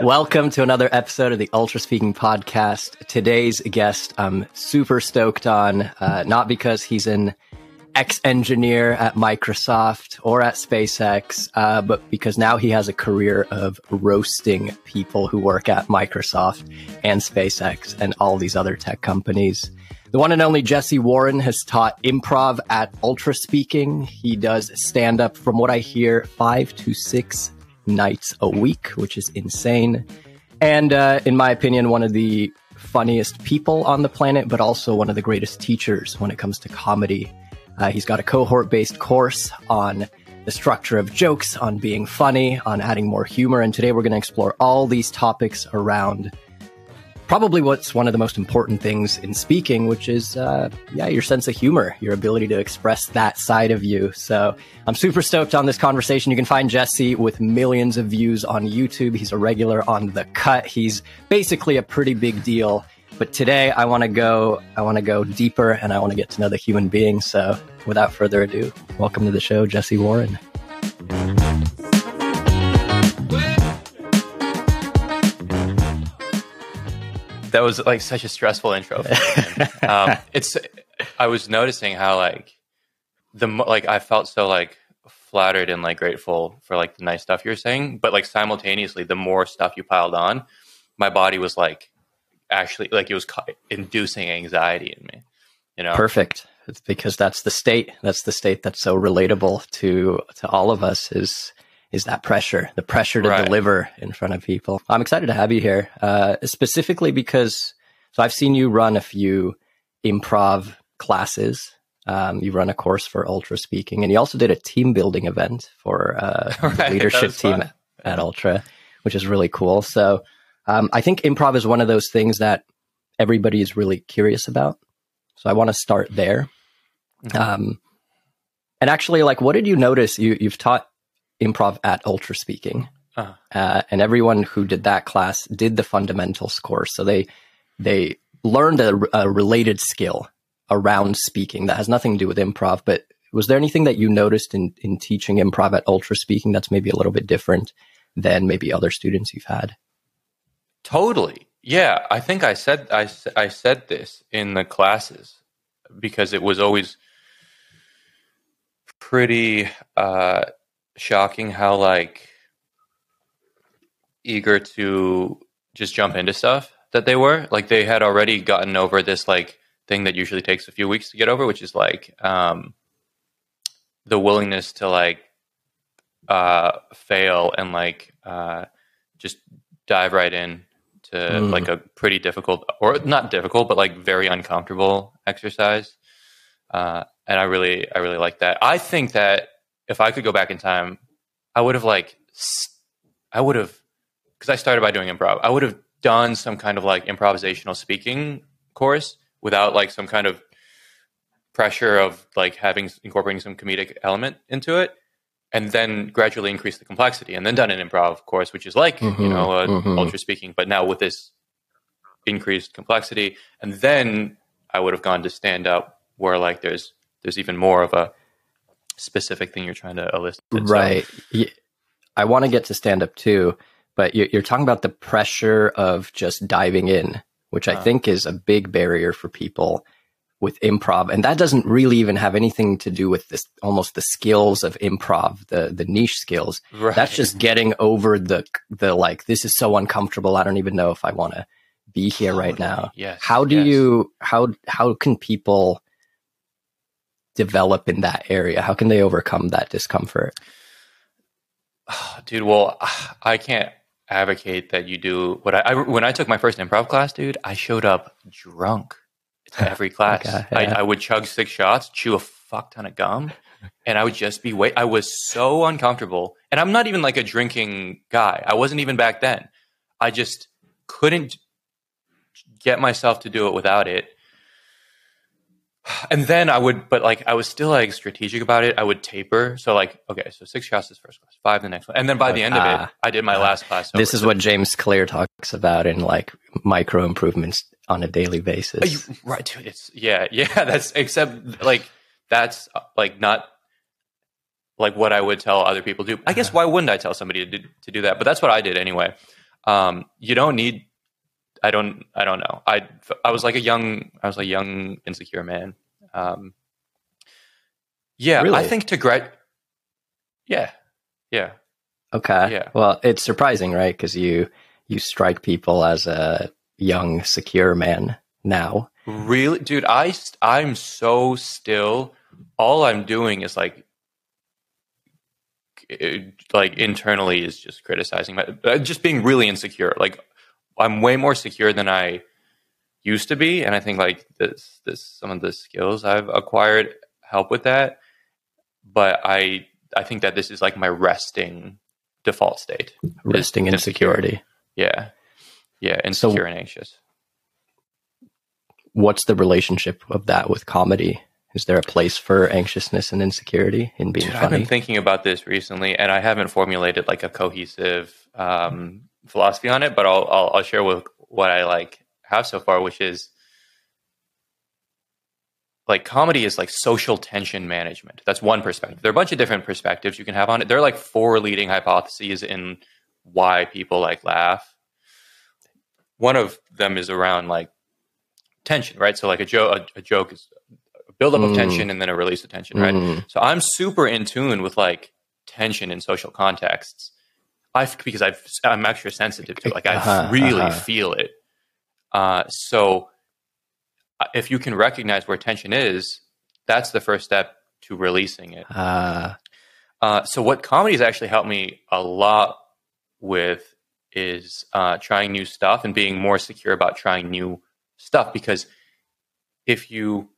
Welcome to another episode of the Ultraspeaking Podcast. Today's guest, I'm super stoked on, uh, not because he's an ex engineer at Microsoft or at SpaceX, uh, but because now he has a career of roasting people who work at Microsoft and SpaceX and all these other tech companies. The one and only Jesse Warren has taught improv at Ultraspeaking. He does stand up, from what I hear, five to six nights a week, which is insane. And uh, in my opinion, one of the funniest people on the planet, but also one of the greatest teachers when it comes to comedy. Uh, he's got a cohort based course on the structure of jokes, on being funny, on adding more humor. And today we're going to explore all these topics around probably what's one of the most important things in speaking, which is, uh, yeah, your sense of humor, your ability to express that side of you. So I'm super stoked on this conversation. You can find Jesse with millions of views on YouTube. He's a regular on The Cut. He's basically a pretty big deal. But today I want to go, I want to go deeper and I want to get to know the human being. So without further ado, welcome to the show, Jesse Warren. That was like such a stressful intro. um, it's I was noticing how like the like I felt so like flattered and like grateful for like the nice stuff you're saying, but like simultaneously, the more stuff you piled on, my body was like actually like it was inducing anxiety in me. You know, perfect. It's because that's the state. That's the state that's so relatable to to all of us. Is is that pressure, the pressure to right. deliver in front of people. I'm excited to have you here, uh, specifically because so I've seen you run a few improv classes. Um, you run a course for Ultraspeaking, and you also did a team building event for uh, right, the leadership team at, at Ultra, which is really cool. So um, I think improv is one of those things that everybody is really curious about. So I want to start there. Mm-hmm. Um, and actually, like, what did you notice? You you've taught improv at Ultraspeaking. Uh-huh. Uh, and everyone who did that class did the fundamentals course. So they they learned a, a, related skill around speaking that has nothing to do with improv. But was there anything that you noticed in in teaching improv at Ultraspeaking that's maybe a little bit different than maybe other students you've had? Totally. Yeah, I think I said I, I said this in the classes because it was always pretty uh, shocking how like eager to just jump into stuff that they were. Like they had already gotten over this like thing that usually takes a few weeks to get over, which is like um, the willingness to like uh, fail and like uh, just dive right in to mm. like a pretty difficult or not difficult, but like very uncomfortable exercise. Uh, and I really, I really like that. I think that if I could go back in time, I would have like, I would have, because I started by doing improv. I would have done some kind of like improvisational speaking course without like some kind of pressure of like having incorporating some comedic element into it and then gradually increase the complexity and then done an improv course which is like mm-hmm, you know mm-hmm. ultra speaking but now with this increased complexity and then i would have gone to stand up where like there's there's even more of a specific thing you're trying to elicit. Right. So. I want to get to stand up too, but you're, talking about the pressure of just diving in, which I uh, think is a big barrier for people with improv. And that doesn't really even have anything to do with this, almost the skills of improv, the, the niche skills. Right. That's just getting over the, the like, this is so uncomfortable. I don't even know if I want to be here totally. right now. Yes. How do yes. you, how, how can people develop in that area? How can they overcome that discomfort? Dude, well, I can't advocate that you do what I, I, when I took my first improv class, dude, I showed up drunk to every class. okay, yeah. I, I, would chug six shots, chew a fuck ton of gum, and I would just be wait. I was so uncomfortable, and I'm not even like a drinking guy. I wasn't even back then. I just couldn't get myself to do it without it and then I would, but like I was still like strategic about it. I would taper. So like, okay, so six shots is first class, five the next one, and then by the end of it, ah. I did my last class. This is what James Clear talks about in like micro improvements on a daily basis. You, right, dude. It's yeah, yeah. That's except like that's like not like what I would tell other people to do. I guess why wouldn't I tell somebody to do, to do that? But that's what I did anyway. Um, you don't need. I don't. I don't know. I I was like a young. I was a young insecure man. Um, yeah, Really? I think to grad. Yeah, yeah. Okay. Yeah. Well, it's surprising, right? Because you you strike people as a young, secure man now. Really, dude, I I'm so still. All I'm doing is like, it- like internally is just criticizing, my, uh, just being really insecure. Like, I'm way more secure than I used to be, and I think like this, this some of the skills I've acquired help with that. But I, I think that this is like my resting default state. Resting insecurity. Yeah, yeah, So- insecure and anxious. What's the relationship of that with comedy? Is there a place for anxiousness and insecurity in being Dude, I've been thinking about this recently, and I haven't formulated like a cohesive um, philosophy on it. But I'll, I'll I'll share with what I like have so far, which is like comedy is like social tension management. That's one perspective. There are a bunch of different perspectives you can have on it. There are like four leading hypotheses in why people like laugh. One of them is around like tension, right? So like a joke, a, a joke is a buildup of Mm. tension and then a release of tension, right? Mm, So I'm super in tune with like tension in social contexts. I because I've, I'm extra sensitive to it. Like I Uh-huh, really uh-huh. feel it. Uh, so uh, if you can recognize where tension is, that's the first step to releasing it. uh, Uh, so what comedy has actually helped me a lot with is uh, trying new stuff and being more secure about trying new stuff because if you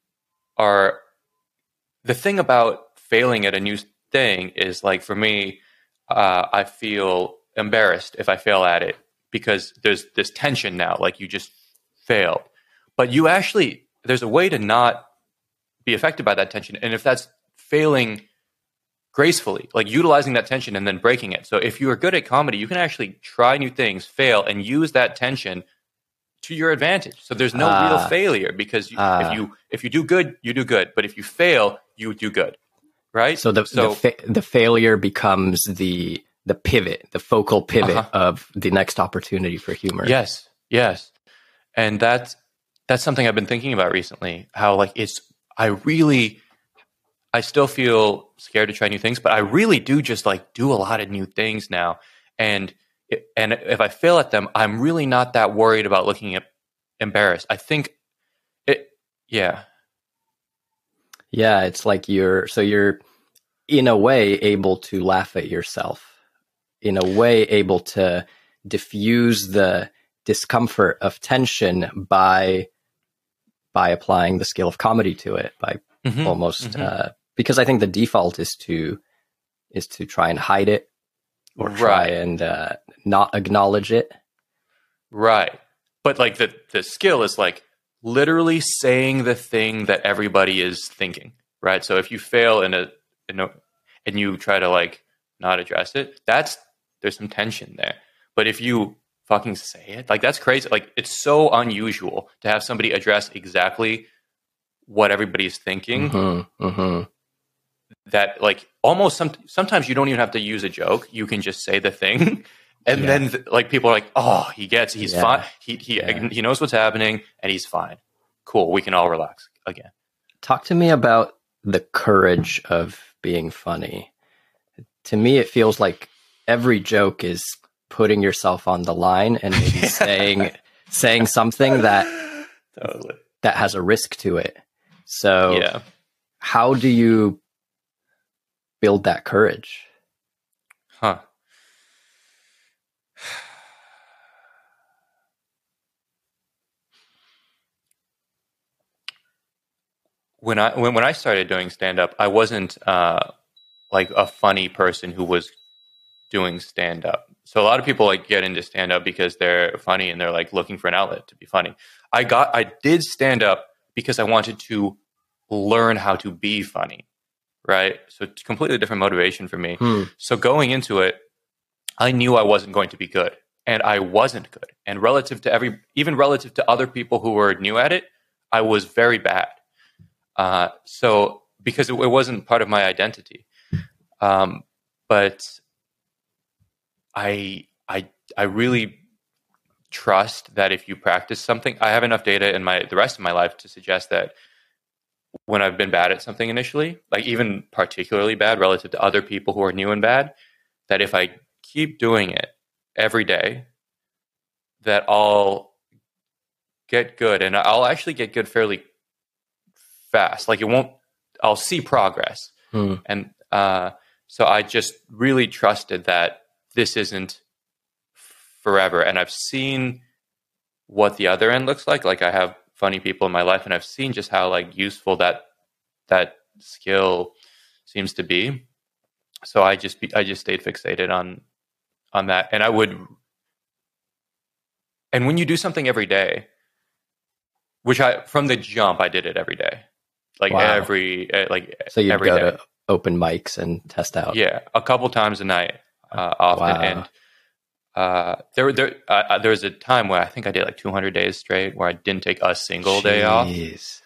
are the thing about failing at a new thing is like for me uh, i feel embarrassed if i fail at it because there's this tension now like you just failed. But you actually there's a way to not be affected by that tension. And if that's failing gracefully like utilizing that tension and then breaking it. So if you are good at comedy you can actually try new things fail and use that tension to your advantage. So there's no Ah. real failure because you, Ah. if you if you do good you do good. But if you fail you do good right so the so the, fa- the failure becomes the the pivot, the focal pivot Uh-huh. of the next opportunity for humor. Yes, yes, and that's that's something I've been thinking about recently. How like it's I really I still feel scared to try new things, but I really do just like do a lot of new things now, and and if I fail at them, I'm really not that worried about looking at embarrassed. I think it, yeah, Yeah, it's like you're so you're in a way able to laugh at yourself. In a way able to diffuse the discomfort of tension by by applying the skill of comedy to it by Mhm, almost mhm. uh, because I think the default is to is to try and hide it or try Right. and uh, not acknowledge it. Right. But like the the skill is like literally saying the thing that everybody is thinking, right? So if you fail in a in a and you try to like not address it, that's there's some tension there. But if you fucking say it, like that's crazy. Like it's so unusual to have somebody address exactly what everybody's thinking Mhm, mhm. that like almost some sometimes you don't even have to use a joke you can just say the thing and Yeah. then like people are like oh he gets he's Yeah. fine he he Yeah. he knows what's happening and he's fine cool we can all relax again Talk to me about the courage of being funny. To me, it feels like every joke is putting yourself on the line and maybe saying saying something that totally that has a risk to it. So, yeah how do you build that courage? huh when I when, when I started doing stand up, I wasn't uh, like a funny person who was doing stand up. So a lot of people like get into stand up because they're funny and they're like looking for an outlet to be funny. I got I did stand up because I wanted to learn how to be funny. Right? So it's completely different motivation for me. Hmm. So going into it, I knew I wasn't going to be good, and I wasn't good. And relative to every, even relative to other people who were new at it, I was very bad. Uh, so because it, it wasn't part of my identity, Um, but I I I really trust that if you practice something, I have enough data in my the rest of my life to suggest that when I've been bad at something initially, like even particularly bad relative to other people who are new and bad, that if I keep doing it every day, that I'll get good. And I'll actually get good fairly fast. Like it won't, I'll see progress. Hmm. And uh, so I just really trusted that this isn't forever. And I've seen what the other end looks like. Like I have funny people in my life and I've seen just how like useful that that skill seems to be. So I just be, I just stayed fixated on on that. And I would and when you do something every day, which I from the jump I did it every day. Like Wow. every eh, like So you go day. to open mics and test out. Yeah, a couple times a night, uh, often. Wow. And uh, there, there, uh, uh, there was a time where I think I did like 200 days straight where I didn't take a single day off. Jeez.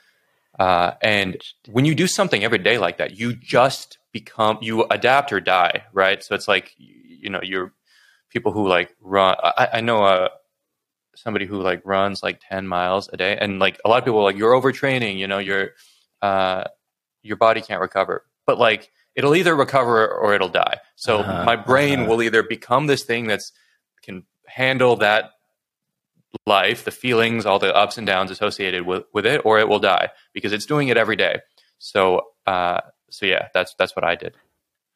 Uh, and when you do something every day like that, you just become you adapt or die, right? So it's like you, know, you're people who like run. I, I know uh, somebody who like runs like 10 miles a day, and like a lot of people are like you're overtraining. You know, your uh, your body can't recover, but like it'll either recover or it'll die. So Uh-huh, my brain uh-huh. will either become this thing that's can handle that life, the feelings, all the ups and downs associated with, with it, or it will die because it's doing it every day. So, uh, so yeah, that's that's what I did.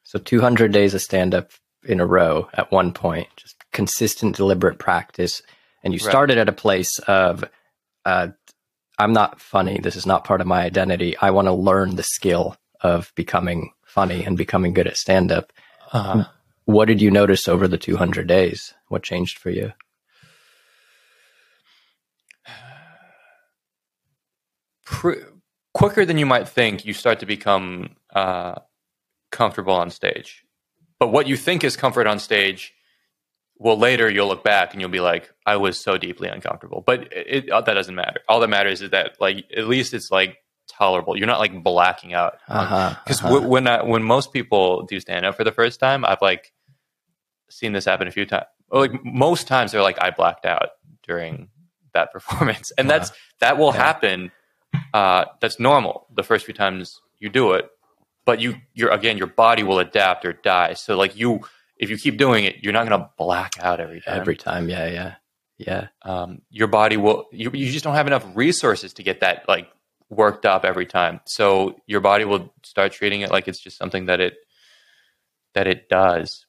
So 200 days of stand up in a row at one point, just consistent, deliberate practice. And you Right. started at a place of, uh, I'm not funny. This is not part of my identity. I want to learn the skill of becoming funny and becoming good at stand up. Uh, What did you notice over the 200 days? What changed for you? pr- quicker than you might think, you start to become uh, comfortable on stage. But what you think is comfort on stage, well, later you'll look back and you'll be like, "I was so deeply uncomfortable." But it, it, that doesn't matter. All that matters is that, like, at least it's like tolerable. You're not like blacking out. Uh-huh, Because uh-huh. w- when I, when most people do stand up for the first time, I've like seen this happen a few times. Like most times, they're like, "I blacked out during that performance," and that's that will Yeah. happen. Uh, that's normal the first few times you do it, but you you're again your body will adapt or die. So like you, if you keep doing it, you're not going to black out every time. Every time. Yeah. Yeah. Yeah. um, your body will you, you just don't have enough resources to get that like worked up every time so your body will start treating it like it's just something that it that it does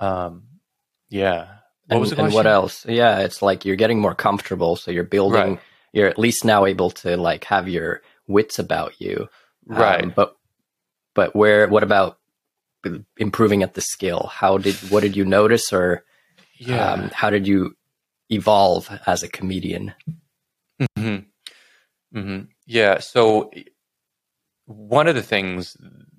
um yeah what and, was the and what else? Yeah, it's like you're getting more comfortable, so you're building. Right. You're at least now able to like have your wits about you, Um, right but but where? What about improving at the skill? How did what did you notice, or yeah um, how did you evolve as a comedian? hmm hmm Yeah. So one of the things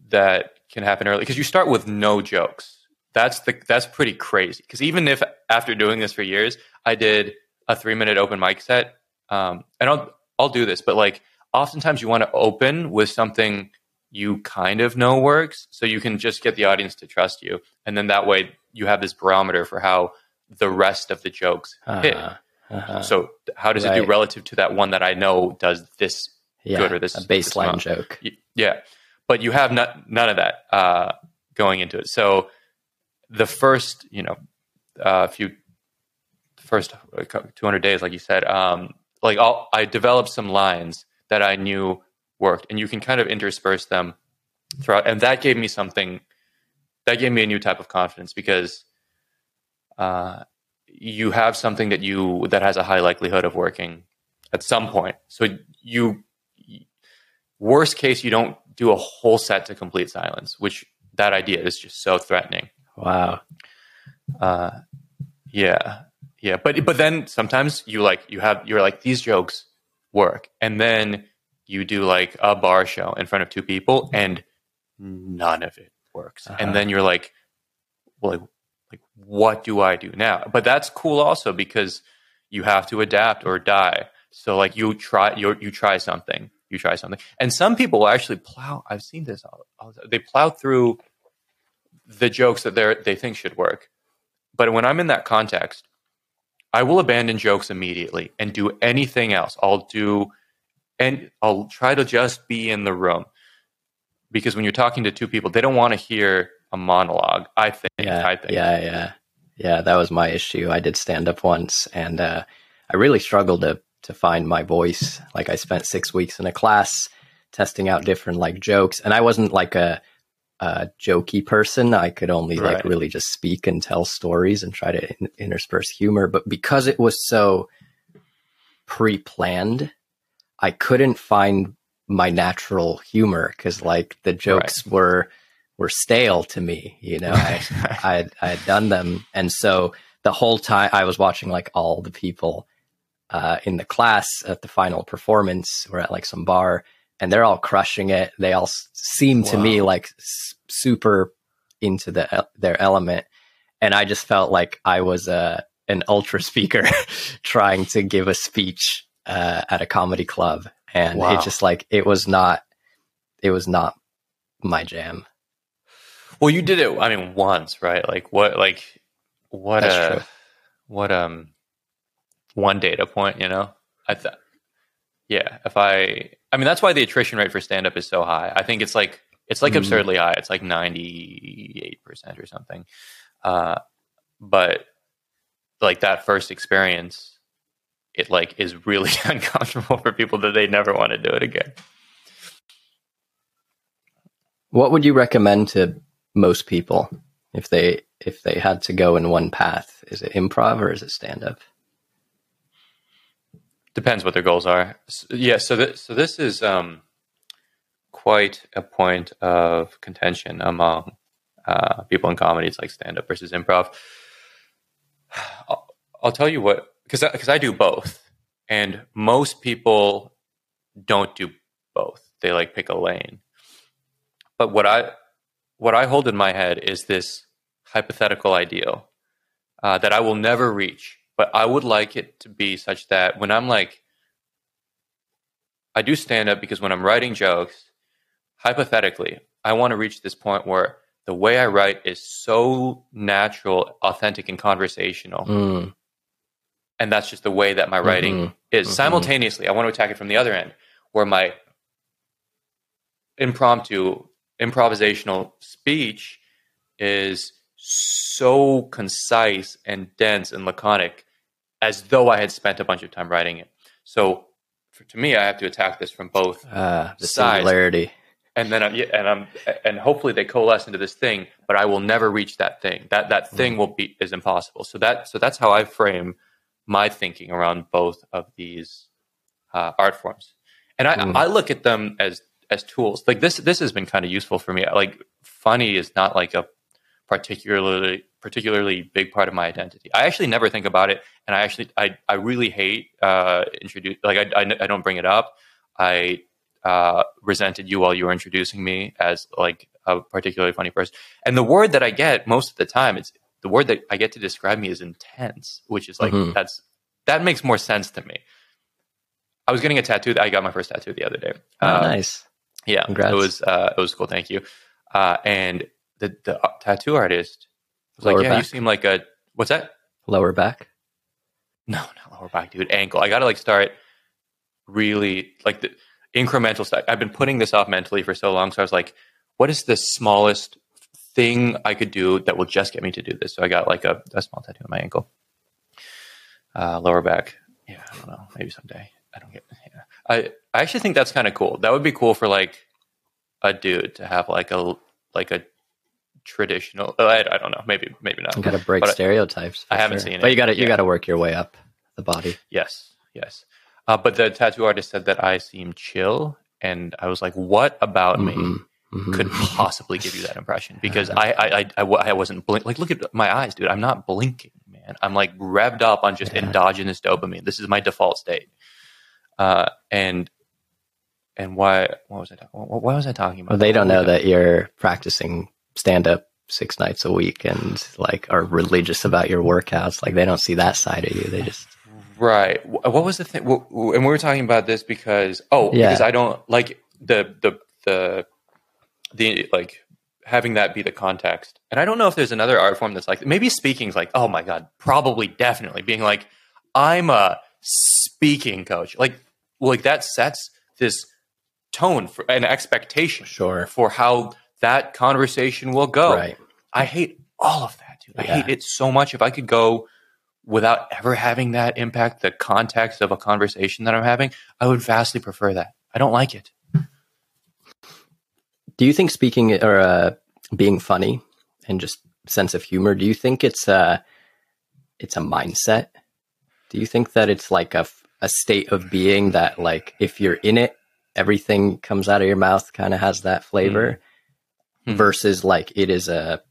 that can happen early because you start with no jokes. That's the that's pretty crazy. Because even if after doing this for years, I did a three minute open mic set, um, and I'll I'll do this, but like oftentimes you want to open with something you kind of know works, so you can just get the audience to trust you, and then that way you have this barometer for how the rest of the jokes hit. Uh-huh, uh-huh. So how does it do relative to that one that I know does this? yeah, good or this- a baseline amount. joke. Yeah, but you have not, none of that uh, going into it. So the first, you know, uh, few first uh, 200 days, like you said, um, like I'll, I developed some lines that I knew worked, and you can kind of intersperse them throughout, and that gave me something. That gave me a new type of confidence because uh, you have something that you that has a high likelihood of working at some point. So you worst case you don't do a whole set to complete silence, which that idea is just so threatening. Wow. Uh, yeah, yeah, but but then sometimes you like you have you're like these jokes work, and then you do like a bar show in front of two people, and none of it works, Uh-huh. and then you're like, well, like, like what do I do now? But that's cool also because you have to adapt or die. So like you try you you try something, you try something, and some people will actually plow. I've seen this. All, all. They plow through the jokes that they they think should work. But when I'm in that context, I will abandon jokes immediately and do anything else. I'll do and I'll try to just be in the room. Because when you're talking to two people, they don't want to hear a monologue, I think. Yeah, I think. yeah, yeah. Yeah, that was my issue. I did stand up once and uh, I really struggled to to find my voice. Like I spent six weeks in a class testing out different like jokes, and I wasn't like a, a jokey person. I could only right. like really just speak and tell stories and try to in- intersperse humor. But because it was so pre-planned, I couldn't find my natural humor because like the jokes right. were were stale to me. You know, I I I had done them, and so the whole time I was watching like all the people uh, in the class at the final performance. We're at like some bar and they're all crushing it. They all seem to me like s- super into the their element, and I just felt like I was a uh, an ultra speaker trying to give a speech uh, at a comedy club, and wow. it just like it was not it was not my jam. Well, you did it. I mean, once, right? Like what? Like what? That's uh, true. What? Um one data point, you know? I thought, yeah, if I, I mean, that's why the attrition rate for stand up is so high. I think it's like, it's like mm. absurdly high. It's like 98% or something. Uh, but like that first experience, it like is really uncomfortable for people that they never want to do it again. What would you recommend to most people if they if they had to go in one path? Is it improv or is it stand up? Depends what their goals are. So, yeah, so th- so this is um, quite a point of contention among uh, people in comedy. It's like stand up versus improv. I'll, I'll tell you what, because because I, do both, and most people don't do both. They like pick a lane. But what I what I hold in my head is this hypothetical ideal uh, that I will never reach but I would like it to be such that when I'm like, I do stand up because when I'm writing jokes, hypothetically, I want to reach this point where the way I write is so natural, authentic, and conversational. Mm. And that's just the way that my writing mm-hmm. is. Mm-hmm. Simultaneously, I want to attack it from the other end, where my impromptu, improvisational speech is so concise and dense and laconic as though I had spent a bunch of time writing it. So for, to me, I have to attack this from both uh, the sides. Singularity. And then, I'm, and I'm, and hopefully they coalesce into this thing, but I will never reach that thing. That that thing mm. will be is impossible. So that so that's how I frame my thinking around both of these uh, art forms. And I, mm. I look at them as as tools. Like this this has been kind of useful for me. Like funny is not like a particularly particularly big part of my identity. I actually never think about it, and I actually I I really hate uh, introduce like I, I, I don't bring it up. I uh, resented you while you were introducing me as like a particularly funny person, and the word that I get most of the time it's the word that I get to describe me is intense, which is like mm-hmm. that's that makes more sense to me. I was getting a tattoo. I got my first tattoo the other day. Oh, uh, nice. Yeah, Congrats. it was uh, it was cool. Thank you. Uh, and the the tattoo artist was lower like, "Yeah, back. you seem like a what's that? Lower back? No, not lower back, dude. Ankle. I got to like start really like the incremental stuff. I've been putting this off mentally for so long, so I was like, what is the smallest thing I could do that will just get me to do this? So I got like a, a small tattoo on my ankle, uh, lower back. Yeah, I don't know. Maybe someday. I don't get. Yeah. I I actually think that's kind of cool. That would be cool for like a dude to have like a like a traditional. Uh, I, I don't know. Maybe maybe not. Got to break but stereotypes. I, I haven't seen it, but you got to you got to work your way up the body. Yes, yes. Uh, but the tattoo artist said that I seem chill, and I was like, "What about mm-hmm. me?" Mm-hmm. could possibly give you that impression because I, I, I, I, I wasn't blink like look at my eyes dude I'm not blinking man I'm like revved up on just yeah. endogenous dopamine this is my default state uh, and and why what was I talking why was I talking about well, they don't know that you're practicing stand up six nights a week and like are religious about your workouts. Like they don't see that side of you. They just right. What was the thing? And we were talking about this because oh, yeah. because I don't like the the the the like having that be the context. And I don't know if there's another art form that's like maybe speaking's like, oh my god, probably definitely being like, I'm a speaking coach. Like like that sets this tone for an expectation Sure. for how that conversation will go. Right. I hate all of that, dude. I Yeah. hate it so much. If I could go without ever having that impact the context of a conversation that I'm having, I would vastly prefer that. I don't like it. Do you think speaking or uh, being funny and just sense of humor? Do you think it's a it's a mindset? Do you think that it's like a a state of being that like if you're in it, everything comes out of your mouth kind of has that flavor, Hmm. versus like it is a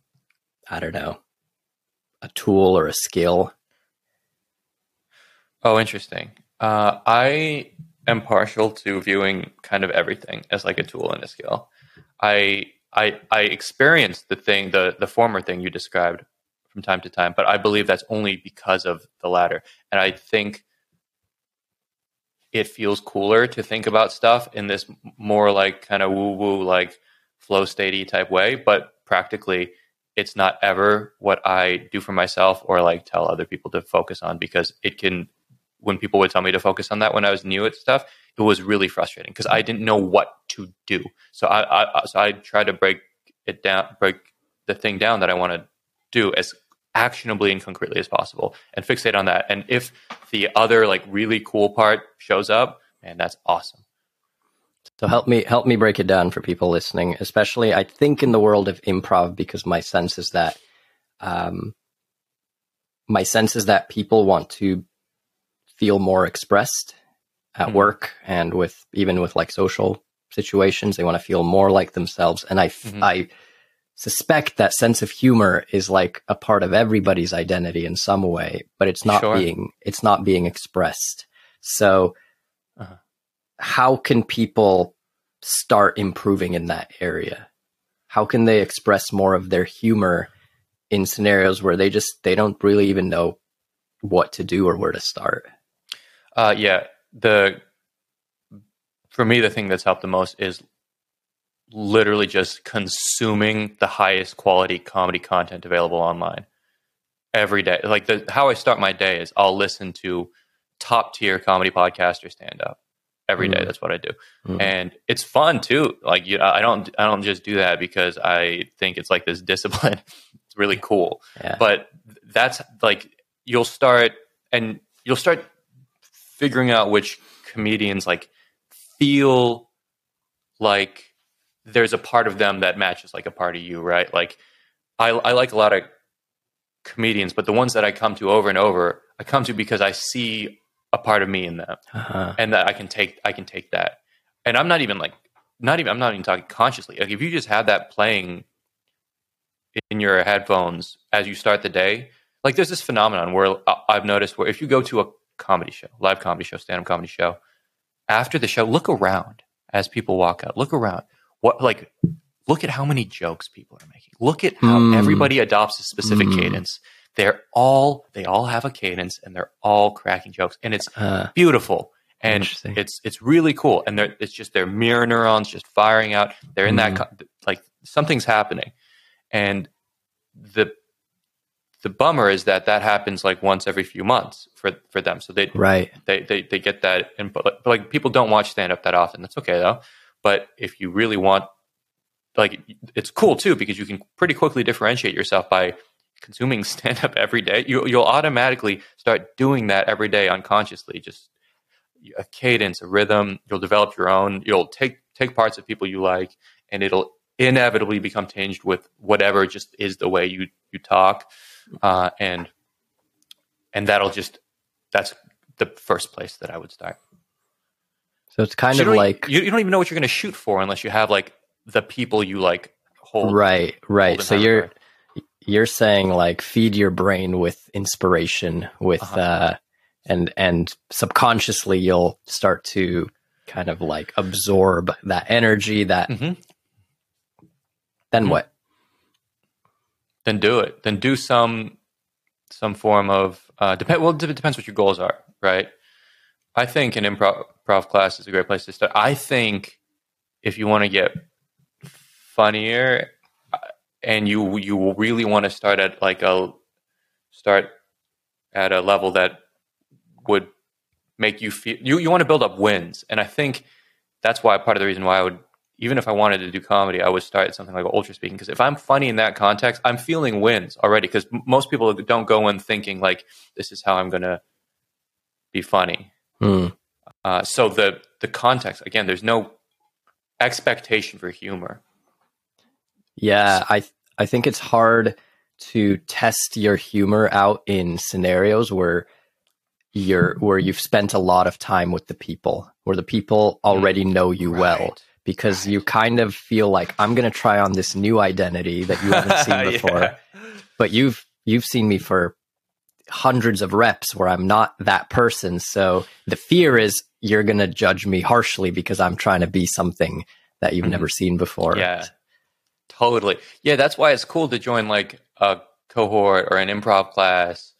I don't know a tool or a skill. Oh, interesting. Uh, I am partial to viewing kind of everything as like a tool and a skill. I I I experience the thing, the the former thing you described from time to time, but I believe that's only because of the latter. And I think it feels cooler to think about stuff in this more like kind of woo woo like flow statey type way, but practically it's not ever what I do for myself or like tell other people to focus on because it can when people would tell me to focus on that when I was new at stuff, it was really frustrating because I didn't know what to do. So I, I so I try to break it down, break the thing down that I want to do as actionably and concretely as possible, and fixate on that. And if the other like really cool part shows up, man, that's awesome. So help me help me break it down for people listening, especially I think in the world of improv because my sense is that um, my sense is that people want to feel more expressed at Mhm. work and with even with like social situations they want to feel more like themselves and I Mhm. I suspect that sense of humor is like a part of everybody's identity in some way but it's not Sure. being it's not being expressed so Uh-huh. how can people start improving in that area how can they express more of their humor in scenarios where they just they don't really even know what to do or where to start Uh, yeah, the for me the thing that's helped the most is literally just consuming the highest quality comedy content available online every day. Like the how I start my day is I'll listen to top tier comedy podcaster stand up every day. Mm. That's what I do, Mm. and it's fun too. Like you, I don't I don't just do that because I think it's like this discipline. it's really cool yeah but that's like you'll start and you'll start figuring out which comedians like feel like there's a part of them that matches like a part of you right like i, I like a lot of comedians but the ones that i come to over and over i come to because i see a part of me in them uh-huh. and that I can take I can take that. And I'm not even like not even I'm not even talking consciously. Like if you just have that playing in your headphones as you start the day, like there's this phenomenon where I- I've noticed where if you go to a comedy show, live comedy show, stand up comedy show, after the show, look around as people walk out. Look around. What like look at how many jokes people are making. Look at how Mm. everybody adopts a specific Mm. cadence. They're all they all have a cadence and they're all cracking jokes. And it's Uh, beautiful and it's it's really cool and they're, it's just their mirror neurons just firing out they're in that Mhm. like something's happening and the the bummer is that that happens like once every few months for for them. So they right. they they, they get that input. But like people don't watch stand up that often. That's okay though. But if you really want like it's cool too because you can pretty quickly differentiate yourself by consuming stand up every day. You you'll automatically start doing that every day unconsciously. Just a cadence a rhythm. You'll develop your own. You'll take take parts of people you like and it'll inevitably become tinged with whatever just is the way you you talk uh, and and that'll just that's the first place that I would start. So it's kind you of e- like you, you don't even know what you're going to shoot for unless you have like the people you like hold. right, right. hold So you're you're saying like feed your brain with inspiration with Uh-huh. uh and and subconsciously you'll start to kind of like absorb that energy that Mhm. then Mhm. what then do it. Then do some some form of uh, depend. Well, it depends what your goals are, right? I think an improv, improv class is a great place to start. I think if you want to get funnier, and you you really want to start at like a start at a level that would make you feel you, you want to build up wins and i think that's why part of the reason why i would even if i wanted to do comedy i would start something like ultra speaking because if i'm funny in that context i'm feeling wins already because m- most people don't go in thinking like this is how i'm going to be funny. Mm. uh, so the the context again there's no expectation for humor. Yeah, I I think it's hard to test your humor out in scenarios where you're where you've spent a lot of time with the people, where the people already know you well. Because you kind of feel like I'm going to try on this new identity that you haven't seen before, Yeah. but you've you've seen me for hundreds of reps where I'm not that person. So the fear is you're going to judge me harshly because I'm trying to be something that you've Mhm. never seen before. Yeah, totally. Yeah, that's why it's cool to join like a cohort or an improv class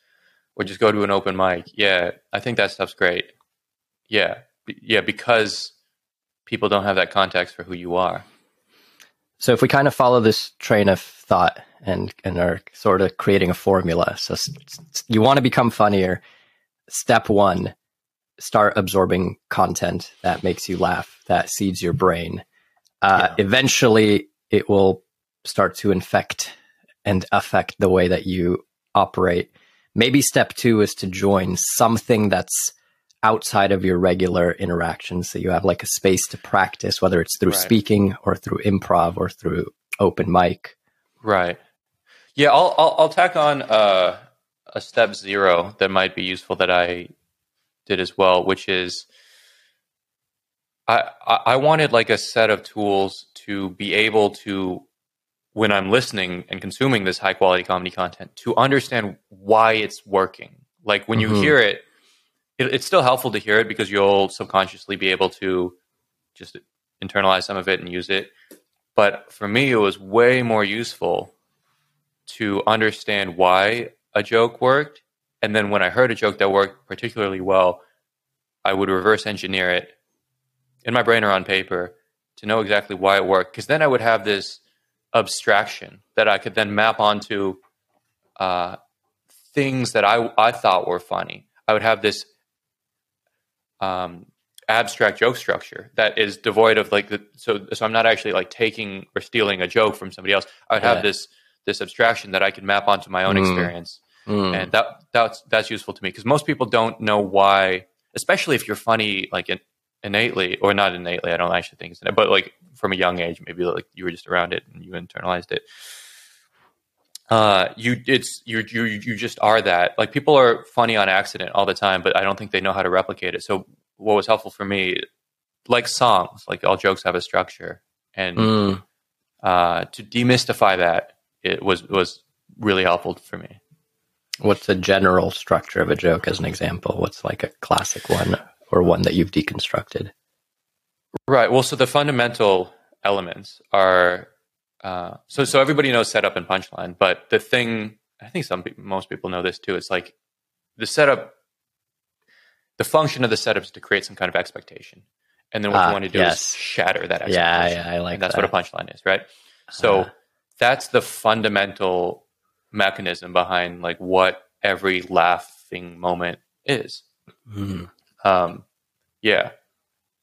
or just go to an open mic. Yeah, I think that stuff's great. Yeah, yeah, because people don't have that context for who you are. So if we kind of follow this train of thought and and are sort of creating a formula, so you want to become funnier. Step one: start absorbing content that makes you laugh, that seeds your brain. Uh, Eventually, it will start to infect and affect the way that you operate. Maybe step two is to join something that's outside of your regular interactions. that you have like a space to practice, whether it's through Right. speaking or through improv or through open mic. Right. Yeah, I'll I'll, I'll tack on uh, a step zero that might be useful that I did as well, which is I I wanted like a set of tools to be able to when I'm listening and consuming this high quality comedy content to understand why it's working. Like when you Mhm. hear it, it, it's still helpful to hear it because you'll subconsciously be able to just internalize some of it and use it. But for me, it was way more useful to understand why a joke worked. And then when I heard a joke that worked particularly well, I would reverse engineer it in my brain or on paper to know exactly why it worked. Because then I would have this abstraction that I could then map onto uh, things that I, I thought were funny. I would have this um, abstract joke structure that is devoid of like the so so I'm not actually like taking or stealing a joke from somebody else. I would Yeah. have this this abstraction that I could map onto my own Mm. experience, Mm. and that that's that's useful to me because most people don't know why, especially if you're funny like in, innately or not innately. I don't actually think it's innate, but like from a young age, maybe like you were just around it and you internalized it. Uh, you it's you you you just are that. Like people are funny on accident all the time, but I don't think they know how to replicate it. So what was helpful for me, like songs, like all jokes have a structure, and Mm. uh, to demystify that, it was was really helpful for me. What's the general structure of a joke as an example? What's like a classic one or one that you've deconstructed? Right. Well, so the fundamental elements are uh, so so everybody knows setup and punchline, but the thing I think some people, most people know this too. It's like the setup. The function of the setup is to create some kind of expectation, and then what Ah, you want to do yes. is shatter that expectation. Yeah, yeah, I like and that's that. what a punchline is, right? So Uh-huh. that's the fundamental mechanism behind like what every laughing moment is. Mm. Um, yeah,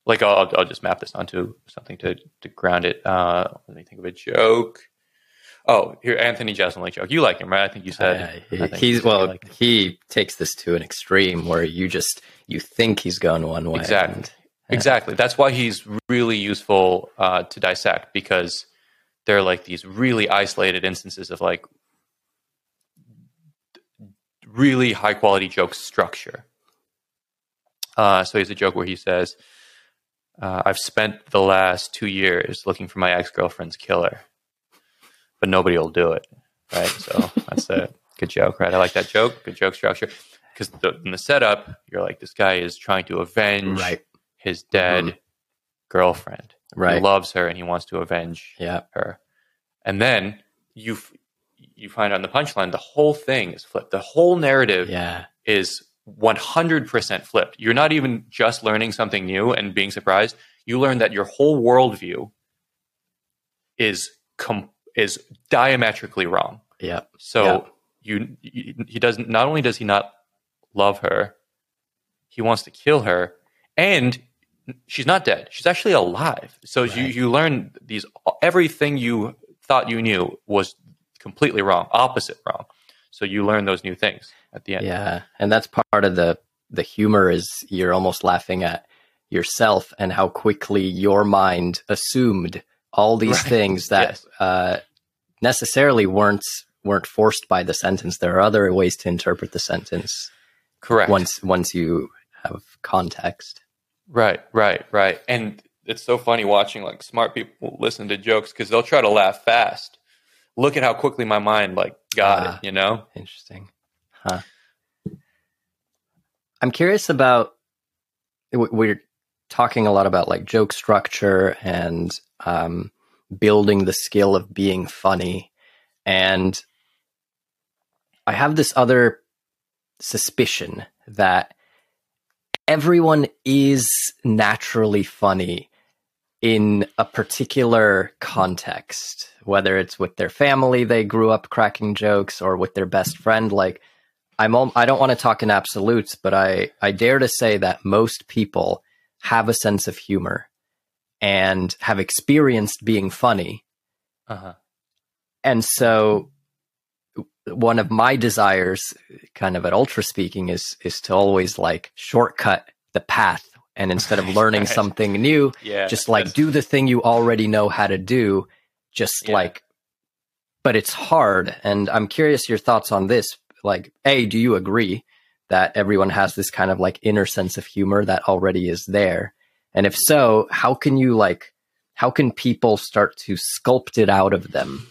like I'll, I'll- just map this onto something to to ground it. Uh, let me think of a joke. Oh, here, Anthony Jeselnik joke. You like him, right? I think you said. Yeah, he- think he's well. like he takes this to an extreme where you just you think he's gone one way. Exactly. and- Exactly. That's why he's really useful uh, to dissect because there are like these really isolated instances of like really high quality joke structure. Uh, so he's a joke where he says, uh, "I've spent the last two years looking for my ex girlfriend's killer, but nobody will do it." Right. So that's a good joke, right? I like that joke. Good joke structure. Because in the setup, you're like, this guy is trying to avenge right, his dead Mhm. girlfriend. Right. He loves her and he wants to avenge yeah, her. And then you you find on the punchline the whole thing is flipped. The whole narrative yeah, is 100% flipped. You're not even just learning something new and being surprised. You learn that your whole worldview is com- is diametrically wrong. Yeah. So Yeah. you, you he doesn't not only does he not love her, he wants to kill her, and she's not dead. She's actually alive. So you you learn these everything you thought you knew was completely wrong, opposite wrong. So you learn those new things at the end. Yeah, and that's part of the the humor is you're almost laughing at yourself and how quickly your mind assumed all these Right. things that Yes. uh, necessarily weren't weren't forced by the sentence. There are other ways to interpret the sentence Correct. once once you have context. Right, right, right. And it's so funny watching like smart people listen to jokes because they'll try to laugh fast. Look at how quickly my mind like got Ah. it, you know? Interesting, huh? I'm curious about. We're talking a lot about like joke structure and um, building the skill of being funny, and I have this other suspicion that everyone is naturally funny in a particular context, whether it's with their family, they grew up cracking jokes, or with their best friend. Like, I'm, al- I don't want to talk in absolutes, but I, I dare to say that most people have a sense of humor and have experienced being funny. Uh-huh. And so, one of my desires, kind of at Ultraspeaking, is is to always like shortcut the path, and instead of learning Right. something new, Yeah. just like do the thing you already know how to do just Yeah. like but it's hard and i'm curious your thoughts on this like a do you agree that everyone has this kind of like inner sense of humor that already is there and if so how can you like how can people start to sculpt it out of them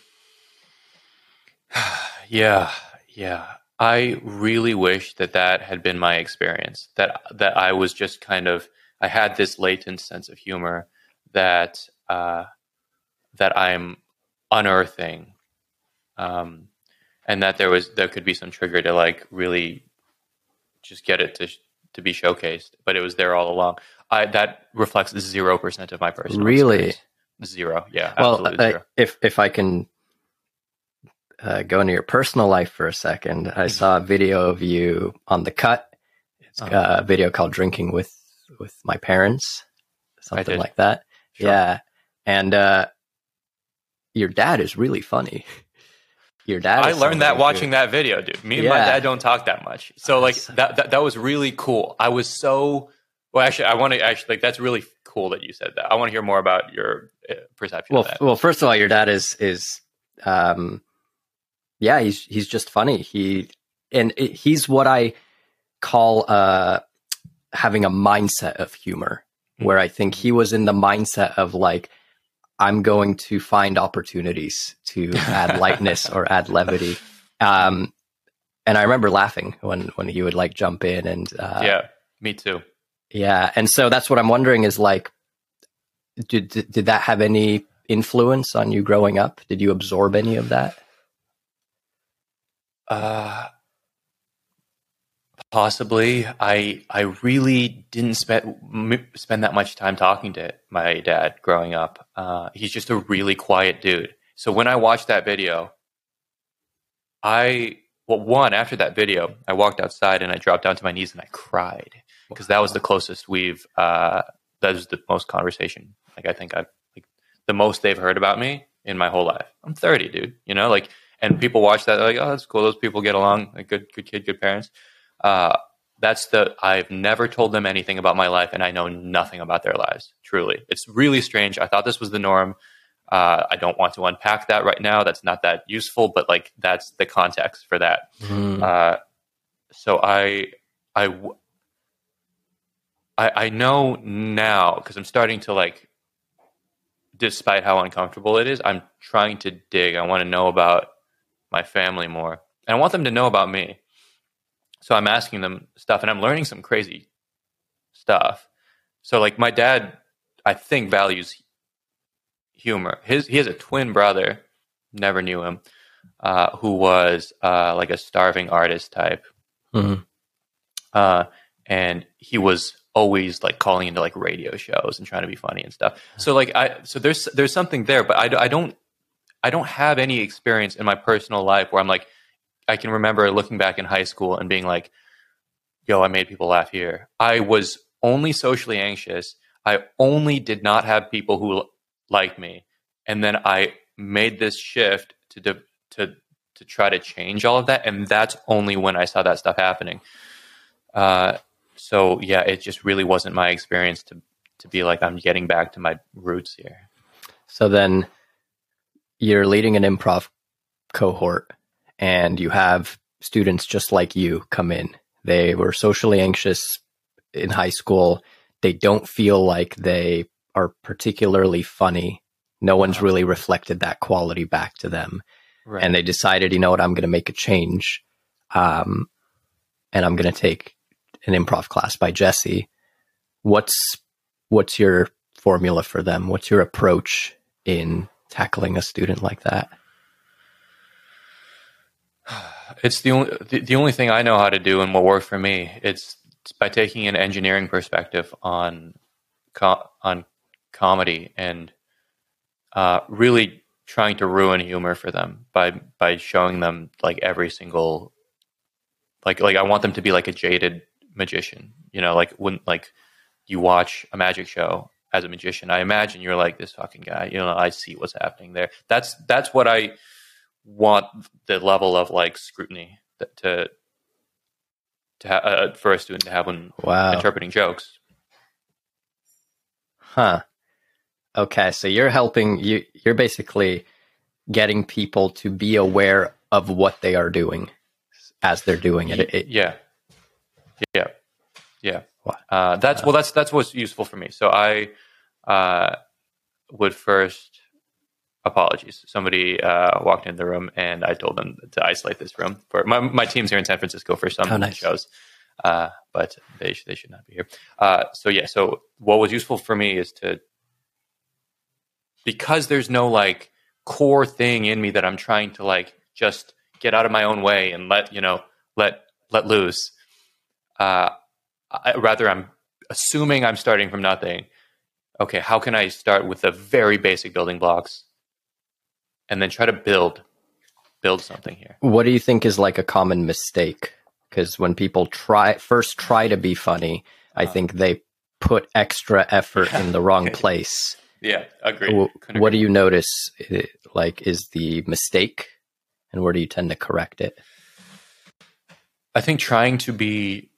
yeah, yeah. I really wish that that had been my experience. That that I was just kind of I had this latent sense of humor that uh, that I'm unearthing, um, and that there was there could be some trigger to like really just get it to to be showcased. But it was there all along. I that reflects zero percent of my personal Really? experience. zero. Yeah, well absolutely zero. if if i can uh, go into your personal life for a second i saw a video of you on the cut it's uh, a video called drinking with with my parents something like that Sure. yeah and uh your dad is really funny your dad I learned that watching that video, dude. Me and my dad don't talk that much, so like Awesome. that, that that was really cool. I was so well. Actually, I want to actually like that's really cool that you said that. I want to hear more about your uh, perception well of that. well first of all your dad is is um yeah he's he's just funny he and it, he's what i call uh having a mindset of humor Hmm. where i think he was in the mindset of like i'm going to find opportunities to add lightness or add levity um and i remember laughing when when he would like jump in and uh yeah, me too. yeah, and so that's what I'm wondering is like, did, did that have any influence on you growing up? Did you absorb any of that? Uh, possibly. I I really didn't spend m- spend that much time talking to my dad growing up. Uh, he's just a really quiet dude. So when I watched that video, I well one after that video, I walked outside and I dropped down to my knees and I cried because that was the closest we've. Uh, that was the most conversation. Like I think I've like the most they've heard about me in my whole life. I'm 30, dude. You know, like and people watch that like, oh, that's cool. Those people get along. Like good, good kid, good parents. Uh, that's the I've never told them anything about my life, and I know nothing about their lives. Truly, it's really strange. I thought this was the norm. Uh, I don't want to unpack that right now. That's not that useful, but like that's the context for that. Mm, Uh, so I, I, w- I, I know now because I'm starting to like, despite how uncomfortable it is, I'm trying to dig. I want to know about my family more, and I want them to know about me. So I'm asking them stuff, and I'm learning some crazy stuff. So like my dad, I think values humor. His he has a twin brother, never knew him, uh, who was uh, like a starving artist type, mhm. uh, and he was always like calling into like radio shows and trying to be funny and stuff. So like I so there's there's something there, but I, I don't I don't have any experience in my personal life where I'm like, I can remember looking back in high school and being like, yo, I made people laugh here. I was only socially anxious. I only did not have people who liked me. And then I made this shift to, de- to, to try to change all of that. And that's only when I saw that stuff happening. Uh, so yeah, it just really wasn't my experience to, to be like, I'm getting back to my roots here. So then you're leading an improv cohort and you have students just like you come in. They were socially anxious in high school. They don't feel like they are particularly funny. No one's really reflected that quality back to them. Right. And they decided, you know what, I'm going to make a change. Um, and I'm going to take an improv class by Jesse. What's, what's your formula for them? What's your approach in tackling a student like that? It's the only the, the only thing I know how to do and what worked for me. It's, it's by taking an engineering perspective on co- on comedy and uh, really trying to ruin humor for them by by showing them like every single like like I want them to be like a jaded magician. You know, like when like you watch a magic show as a magician, I imagine you're like this fucking guy. You know, I see what's happening there. That's that's what I want the level of like scrutiny that to to ha- uh, for a student to have when wow. interpreting jokes. Huh. Okay, so you're helping you you're basically getting people to be aware of what they are doing as they're doing it. it, it yeah. Yeah. Yeah. Uh, that's well that's that's what's useful for me. So I uh, would first apologies. Somebody uh, walked in the room and I told them to isolate this room for my, my team's here in San Francisco for some oh, nice. shows, uh, but they sh- they should not be here. Uh, so yeah, so what was useful for me is to because there's no like core thing in me that I'm trying to like just get out of my own way and let you know let let loose. Uh, I, rather, I'm assuming I'm starting from nothing. Okay, how can I start with the very basic building blocks and then try to build build something here. What do you think is like a common mistake? Because when people try first try to be funny, I uh, think they put extra effort in the wrong place. Yeah, agree. What do you notice? Eh, like, is the mistake, and where do you tend to correct it? I think trying to be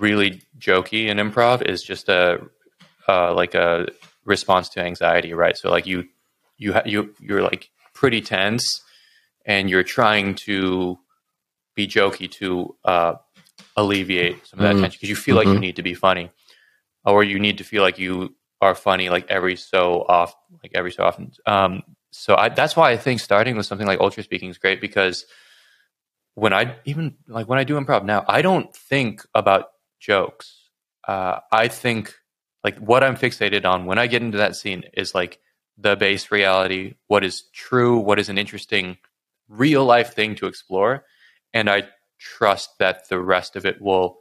really jokey in improv is just a uh, like a response to anxiety, right? So like you you ha- you you're like pretty tense and you're trying to be jokey to uh, alleviate some of that mm-hmm. tension because you feel mm-hmm. like you mm-hmm. need to be funny or you need to feel like you are funny like every so off like every so often um, so I, that's why i think starting with something like Ultraspeaking is great because when i even like when i do improv now i don't think about jokes uh, i think like what i'm fixated on when i get into that scene is like the base reality, what is true, what is an interesting real life thing to explore. And I trust that the rest of it will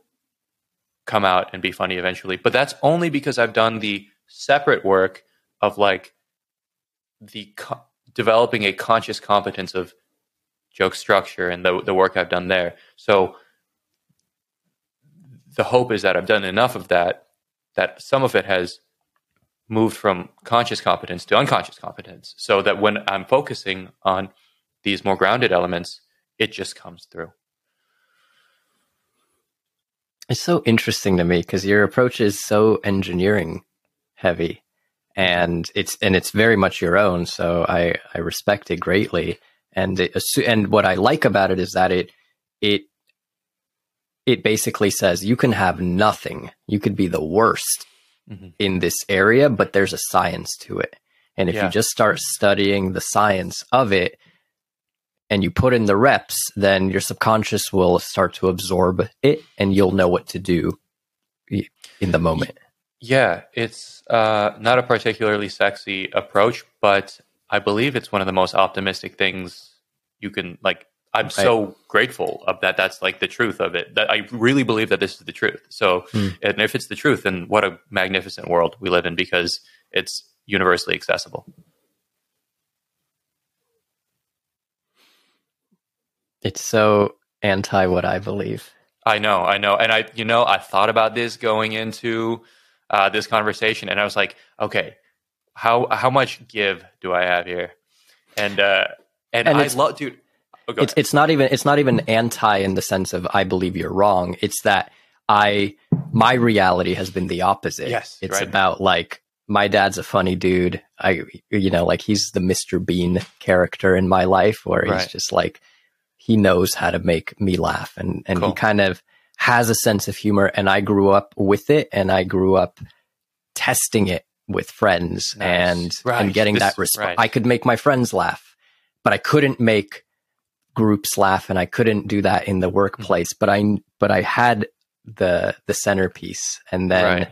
come out and be funny eventually. But that's only because I've done the separate work of like the co- developing a conscious competence of joke structure and the the work I've done there. So the hope is that I've done enough of that that some of it has moved from conscious competence to unconscious competence so that when I'm focusing on these more grounded elements, it just comes through. It's so interesting to me because your approach is so engineering heavy and it's and it's very much your own so I I respect it greatly and it, and what I like about it is that it it it basically says you can have nothing you could be the worst mm-hmm. in this area, but there's a science to it. And if yeah. you just start studying the science of it and you put in the reps, then your subconscious will start to absorb it and you'll know what to do in the moment. Yeah, it's uh, not a particularly sexy approach, but I believe it's one of the most optimistic things you can like I'm right. so grateful of that. That's like the truth of it. That I really believe that this is the truth. So, mm. and if it's the truth, then what a magnificent world we live in because it's universally accessible. It's so anti what I believe. I know, I know. And I, you know, I thought about this going into uh, this conversation and I was like, okay, how, how much give do I have here? And, uh, and, and I love, dude, oh, it's, it's not even, it's not even anti in the sense of I believe you're wrong. It's that I, my reality has been the opposite. Yes. It's right. about like, my dad's a funny dude. I, you know, like he's the Mr. Bean character in my life where he's just like, he knows how to make me laugh and, and cool. he kind of has a sense of humor and I grew up with it and I grew up testing it with friends nice. and, right. and getting this, that response. Right. I could make my friends laugh, but I couldn't make groups laugh and I couldn't do that in the mm-hmm. workplace, but I, but I had the, the centerpiece and then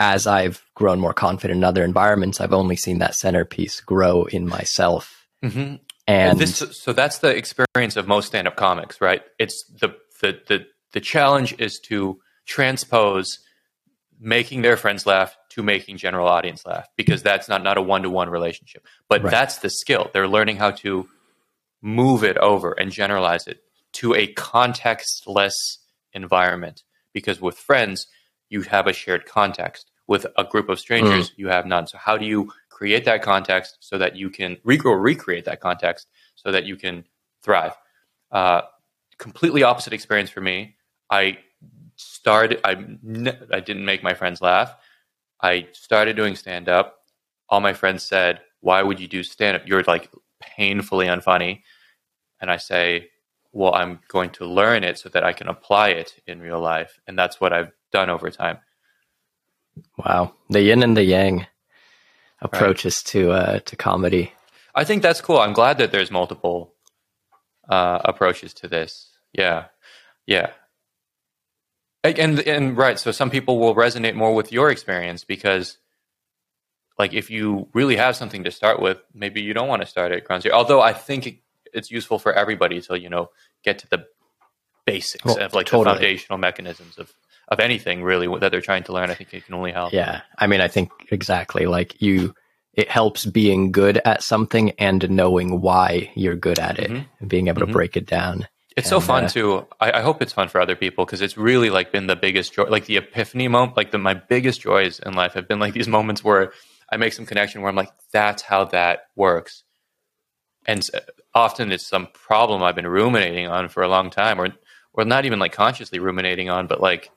as I've grown more confident in other environments, I've only seen that centerpiece grow in myself. Mm-hmm. And this, so that's the experience of most stand-up comics, right? It's the, the the the challenge is to transpose making their friends laugh to making general audience laugh because that's not not a one-to-one relationship. But right. that's the skill. They're learning how to move it over and generalize it to a contextless environment because with friends you have a shared context. With a group of strangers, mm. you have none. So how do you create that context so that you can re- recreate that context so that you can thrive? Uh, completely opposite experience for me. I started. I I didn't make my friends laugh. I started doing stand up. All my friends said, "Why would you do stand up? You're like painfully unfunny." And I say, "Well, I'm going to learn it so that I can apply it in real life." And that's what I've done over time. Wow, the yin and the yang approaches right. to uh, to comedy. I think that's cool. I'm glad that there's multiple uh, approaches to this. Yeah, yeah, and and right. So some people will resonate more with your experience because, like, if you really have something to start with, maybe you don't want to start at ground zero. Although I think it, it's useful for everybody to you know get to the basics well, of like totally. the foundational mechanisms of of anything really that they're trying to learn. I think it can only help. Yeah. I mean, I think exactly like you, it helps being good at something and knowing why you're good at it mm-hmm. and being able mm-hmm. to break it down. It's and, so fun uh, too. I, I, hope it's fun for other people because it's really like been the biggest joy, like the epiphany moment, like the, my biggest joys in life have been like these moments where I make some connection where I'm like, that's how that works. And often it's some problem I've been ruminating on for a long time or, or not even like consciously ruminating on, but like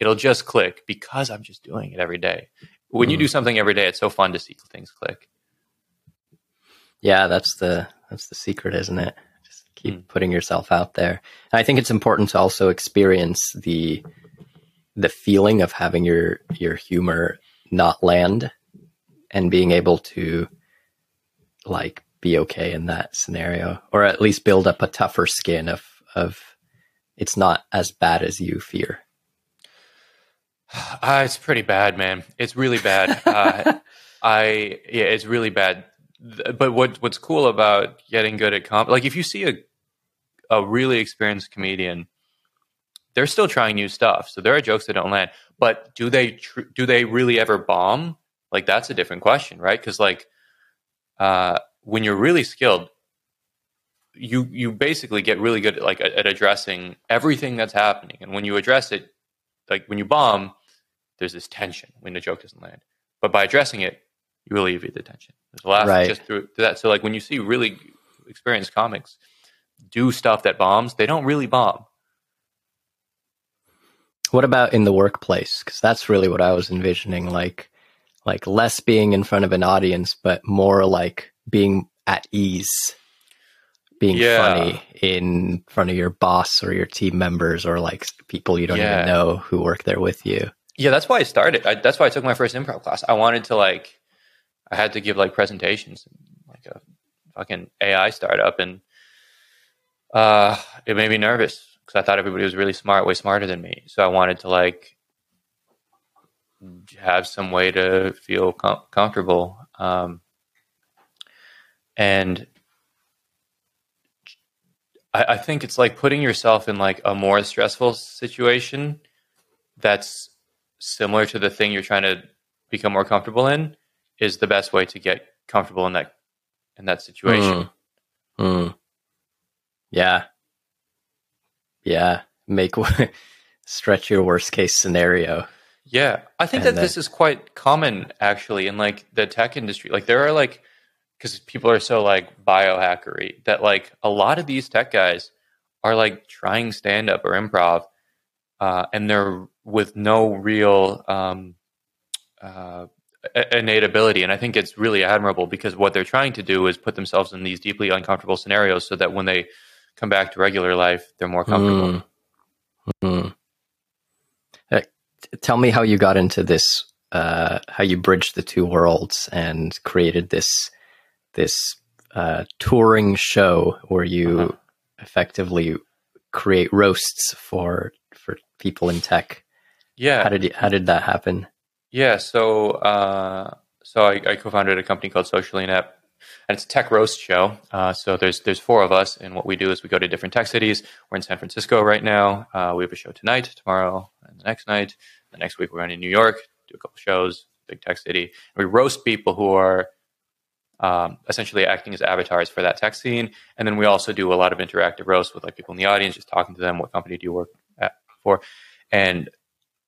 it'll just click because I'm just doing it every day. When mm. you do something every day, it's so fun to see things click. Yeah, that's the that's the secret, isn't it? Just keep mm. putting yourself out there. And I think it's important to also experience the the feeling of having your your humor not land and being able to like be okay in that scenario or at least build up a tougher skin of of it's not as bad as you fear. Uh, it's pretty bad, man. It's really bad. uh, I yeah, it's really bad. But what what's cool about getting good at comp, like if you see a a really experienced comedian, they're still trying new stuff. So there are jokes that don't land. But do they tr- do they really ever bomb? Like that's a different question, right? Because like uh, when you're really skilled, you you basically get really good at, like at, at addressing everything that's happening. And when you address it, like when you bomb, there's this tension when the joke doesn't land. But by addressing it, you alleviate the tension. There's laugh right. just through that. So like when you see really experienced comics do stuff that bombs, they don't really bomb. What about in the workplace? Because that's really what I was envisioning. Like, like less being in front of an audience, but more like being at ease, being yeah. funny in front of your boss or your team members or like people you don't yeah. even know who work there with you. Yeah, that's why I started. I, that's why I took my first improv class. I wanted to like, I had to give like presentations, like a fucking AI startup, and uh, it made me nervous because I thought everybody was really smart, way smarter than me. So I wanted to like have some way to feel com- comfortable. Um, and I, I think it's like putting yourself in like a more stressful situation that's similar to the thing you're trying to become more comfortable in is the best way to get comfortable in that in that situation. Mm. Mm. Yeah. Yeah. Make stretch your worst case scenario. Yeah, I think that this is quite common actually in like the tech industry. Like there are like because people are so like biohackery that like a lot of these tech guys are like trying stand up or improv, uh, and they're with no real um, uh, innate ability. And I think it's really admirable because what they're trying to do is put themselves in these deeply uncomfortable scenarios so that when they come back to regular life, they're more comfortable. Mm. Mm. Uh, tell me how you got into this, uh, how you bridged the two worlds and created this this uh, touring show where you uh-huh. effectively create roasts for for people in tech. Yeah, how did you, how did that happen? Yeah, so uh, so I, I, co-founded a company called Socially Inept, and it's a tech roast show. Uh, so there's there's four of us, and what we do is we go to different tech cities. We're in San Francisco right now. Uh, we have a show tonight, tomorrow, and the next night. The next week we're going to New York, do a couple shows, big tech city. We roast people who are um, essentially acting as avatars for that tech scene. And then we also do a lot of interactive roasts with like people in the audience, just talking to them. What company do you work at for? And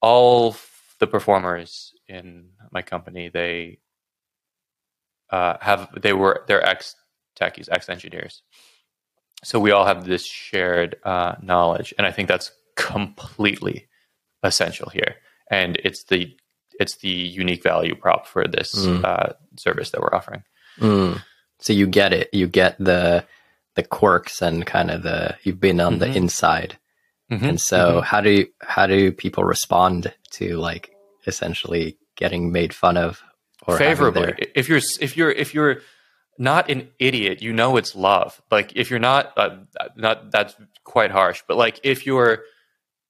all the performers in my company, they uh, have they were they're ex techies, ex engineers. So we all have this shared uh, knowledge, and I think that's completely essential here. And it's the it's the unique value prop for this mm. uh, service that we're offering. Mm. So you get it. You get the the quirks and kind of the you've been on mm-hmm. the inside. Mm-hmm. And so mm-hmm. how do you, how do people respond to like essentially getting made fun of or favorably? If you're if you're if you're not an idiot, you know it's love. Like if you're not uh, not that's quite harsh, but like if you're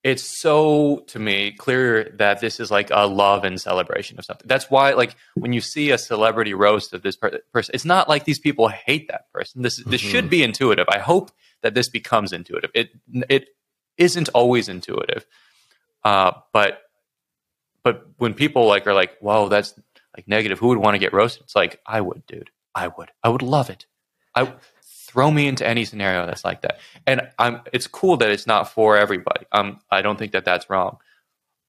it's so to me clear that this is like a love and celebration of something. That's why, like, when you see a celebrity roast of this per- person, it's not like these people hate that person. This this mm-hmm. should be intuitive. I hope that this becomes intuitive. It it isn't always intuitive, uh, but but when people like are like, "Whoa, that's like negative," who would want to get roasted? It's like I would, dude. I would. I would love it. I throw me into any scenario that's like that. And I'm, it's cool that it's not for everybody. Um, I don't think that that's wrong.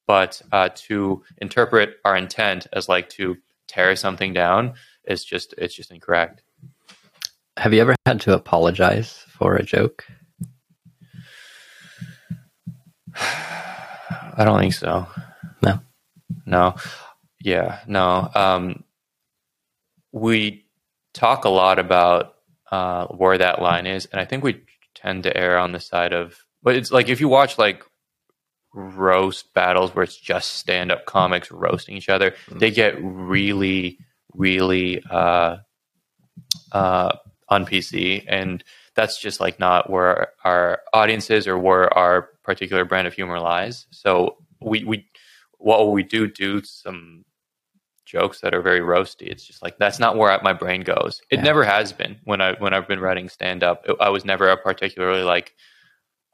But uh, to interpret our intent as like to tear something down is just, it's just incorrect. Have you ever had to apologize for a joke? I don't think so. No. No. Yeah, no. Um, we talk a lot about uh, where that line is, and I think we tend to err on the side of. But it's like if you watch like roast battles where it's just stand up comics roasting each other, mm-hmm. they get really, really uh, uh, on PC, and that's just like not where our audience is or where our particular brand of humor lies. So we we while we do do some jokes that are very roasty. It's just like that's not where my brain goes. It yeah. never has been when I when I've been writing stand up. I was never a particularly like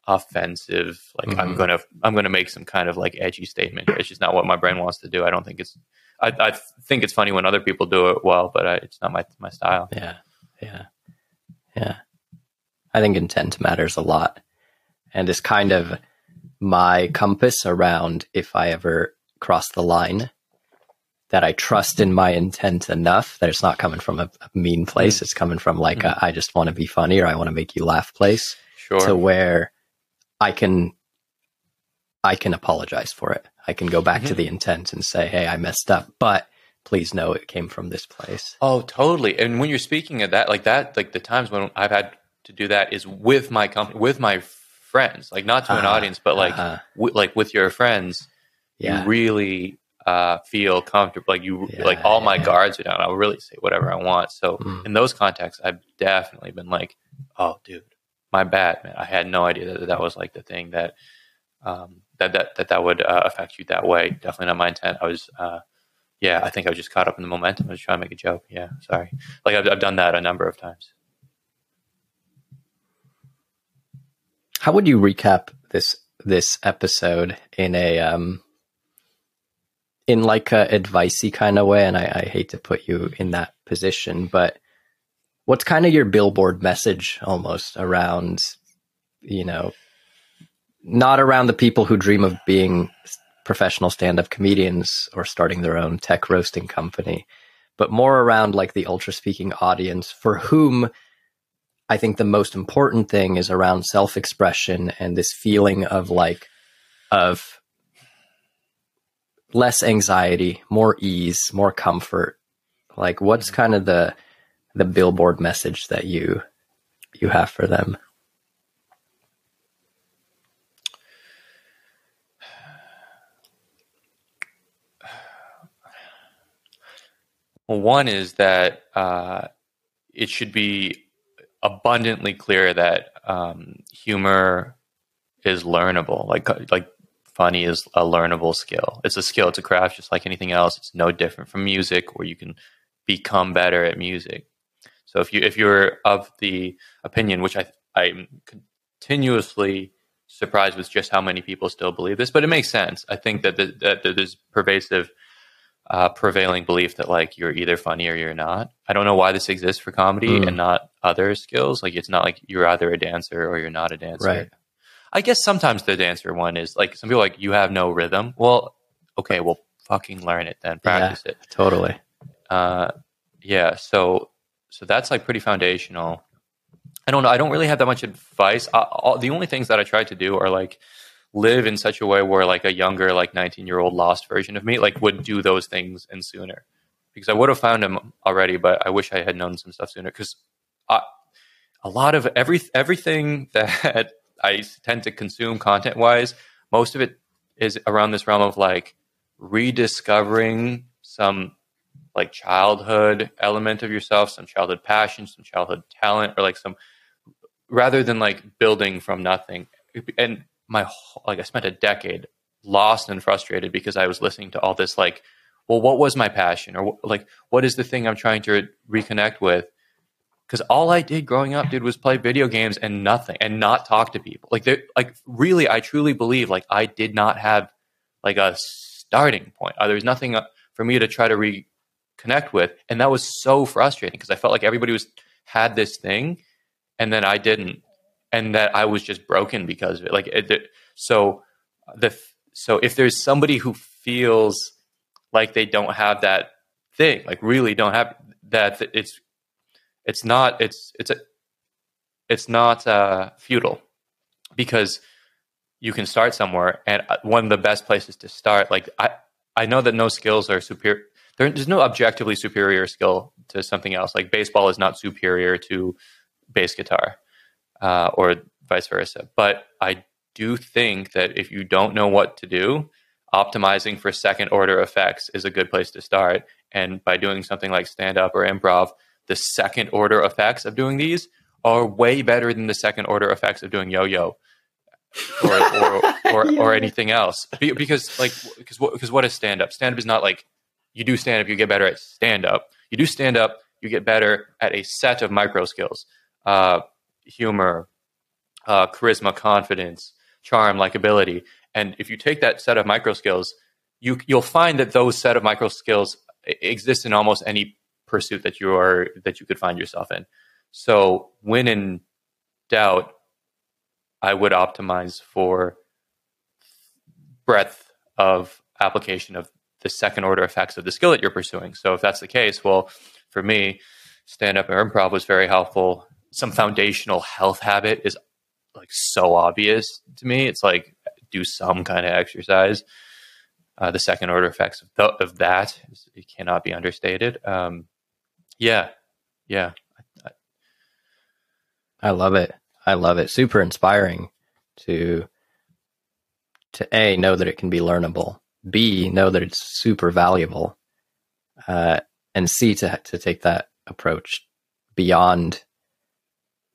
offensive. Like mm-hmm. I'm gonna I'm gonna make some kind of like edgy statement. It's just not what my brain wants to do. I don't think it's. I, I think it's funny when other people do it well, but I, it's not my my style. Yeah, yeah, yeah. I think intent matters a lot, and is kind of my compass around if I ever cross the line that I trust in my intent enough that it's not coming from a, a mean place. Mm. It's coming from like, mm. a, I just want to be funny or I want to make you laugh place. Sure. To where I can, I can apologize for it. I can go back mm-hmm. to the intent and say, Hey, I messed up, but please know it came from this place. Oh, totally. And when you're speaking of that, like that, like the times when I've had to do that is with my company, with my friends, like not to uh, an uh-huh. audience, but like, uh, w- like with your friends, yeah. you really uh, feel comfortable. Like you, yeah, like all my guards are down. I'll really say whatever I want. So mm. in those contexts, I've definitely been like, "Oh, dude, my bad, man. I had no idea that that was like the thing that um, that that that that would uh, affect you that way. Definitely not my intent. I was, uh, yeah, I think I was just caught up in the momentum. I was trying to make a joke. Yeah, sorry. Like I've, I've done that a number of times. How would you recap this this episode in a um in like a advicey kind of way, and I, I hate to put you in that position, but what's kind of your billboard message almost around you know, not around the people who dream of being professional stand-up comedians or starting their own tech roasting company, but more around like the Ultraspeaking audience for whom I think the most important thing is around self-expression and this feeling of like of less anxiety, more ease, more comfort. Like what's kind of the the billboard message that you you have for them? Well, one is that uh, it should be abundantly clear that um, humor is learnable. Like like funny is a learnable skill. It's a skill. It's a craft, just like anything else. It's no different from music, where you can become better at music. So if you if you're of the opinion, which I I'm continuously surprised with just how many people still believe this, but it makes sense. I think that, the, that there's pervasive uh, prevailing belief that like you're either funny or you're not. I don't know why this exists for comedy mm. and not other skills. Like it's not like you're either a dancer or you're not a dancer. Right. I guess sometimes the dancer one is like some people like you have no rhythm. Well, okay, well fucking learn it then. Practice yeah, it. Totally. Uh, yeah. So so that's like pretty foundational. I don't know. I don't really have that much advice. I, all, the only things that I try to do are like live in such a way where like a younger like 19 year old lost version of me like would do those things and sooner because i would have found him already but i wish i had known some stuff sooner because a lot of every everything that i tend to consume content wise most of it is around this realm of like rediscovering some like childhood element of yourself some childhood passion some childhood talent or like some rather than like building from nothing and my whole, like I spent a decade lost and frustrated because I was listening to all this like, well, what was my passion or like what is the thing I'm trying to reconnect with? Because all I did growing up, dude, was play video games and nothing and not talk to people. Like, like really, I truly believe like I did not have like a starting point. Uh, there was nothing uh, for me to try to reconnect with, and that was so frustrating because I felt like everybody was had this thing, and then I didn't and that I was just broken because of it. Like, it, so the so if there's somebody who feels like they don't have that thing, like really don't have that, it's it's not it's it's a it's not uh, futile because you can start somewhere, and uh, one of the best places to start. Like I I know that no skills are superior. there's no objectively superior skill to something else. Like baseball is not superior to bass guitar uh, or vice versa. But I do think that if you don't know what to do, optimizing for second order effects is a good place to start. And by doing something like stand up or improv, the second order effects of doing these are way better than the second order effects of doing yo yo. or or or, yeah. or, anything else because like because because what is stand up stand up is not like you do stand up you get better at stand up you do stand up you get better at a set of micro skills uh, humor, uh, charisma, confidence, charm, likability. And if you take that set of micro skills, you you'll find that those set of micro skills exist in almost any pursuit that you are that you could find yourself in. So when in doubt, I would optimize for breadth of application of the second order effects of the skill that you're pursuing. So if that's the case, well, for me, stand up or improv was very helpful some foundational health habit is like so obvious to me. It's like do some kind of exercise. Uh, the second order effects of, th- of that is, it cannot be understated. Um, yeah, yeah. I, I love it. I love it. Super inspiring to to a know that it can be learnable. B know that it's super valuable. Uh, and C to to take that approach beyond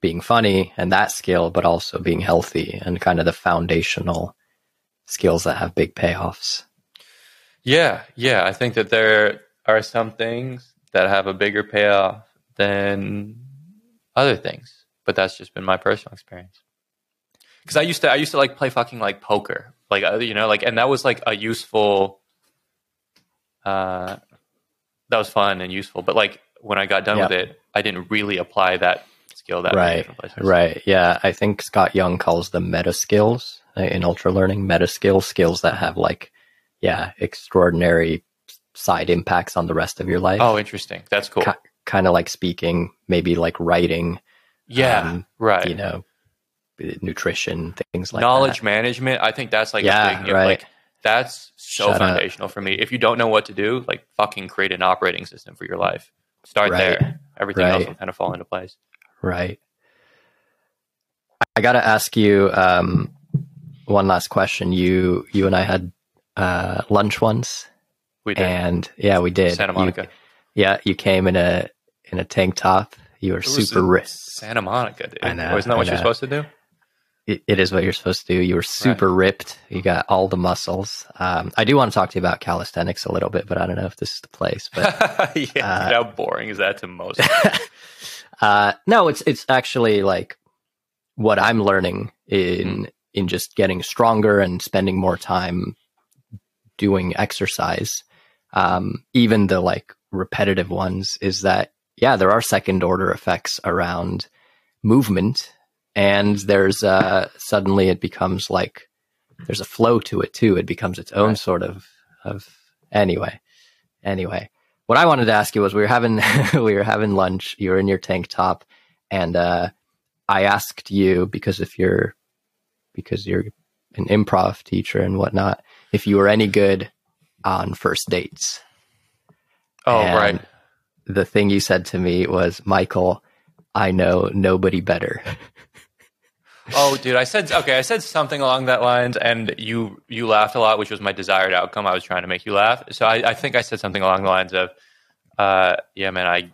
being funny and that skill, but also being healthy and kind of the foundational skills that have big payoffs. Yeah, yeah. I think that there are some things that have a bigger payoff than other things, but that's just been my personal experience. Because I used to, I used to like play fucking like poker, like you know, like, and that was like a useful. Uh, that was fun and useful, but like when I got done with it, I didn't really apply that skill that right, right. Yeah, I think Scott Young calls them meta skills uh, in Ultralearning. Meta skills, skills that have like, yeah, extraordinary side impacts on the rest of your life. Oh, interesting. That's cool. K- kind of like speaking, maybe like writing. Yeah, um, right. You know, nutrition, things like that. knowledge that. management. I think that's like yeah, big, right. Like, that's so Shut foundational up. for me. If you don't know what to do, like fucking create an operating system for your life. Start right. there. Everything right. else will kind of fall into place. Right. I got to ask you um, one last question. You you and I had uh, lunch once. We did. And yeah, we did. Santa Monica. You, yeah, you came in a in a tank top. You were super rich. Santa Monica, dude. I know. Wasn't that what you're supposed to do? it, it is what you're supposed to do. You were super right. ripped. You got all the muscles. Um, I do want to talk to you about calisthenics a little bit, but I don't know if this is the place. But yeah, uh, how boring is that to most? uh, no, it's it's actually like what I'm learning in mm. in just getting stronger and spending more time doing exercise. Um, even the like repetitive ones is that yeah, there are second order effects around movement and there's uh, suddenly it becomes like there's a flow to it too. It becomes its own right. sort of of anyway. Anyway, what I wanted to ask you was we were having we were having lunch. You were in your tank top, and uh, I asked you because if you're because you're an improv teacher and whatnot, if you were any good on first dates. Oh, and right. The thing you said to me was, Michael, I know nobody better. Oh, dude, I said okay. I said something along that lines, and you you laughed a lot, which was my desired outcome. I was trying to make you laugh, so I, I think I said something along the lines of, uh, "Yeah, man, I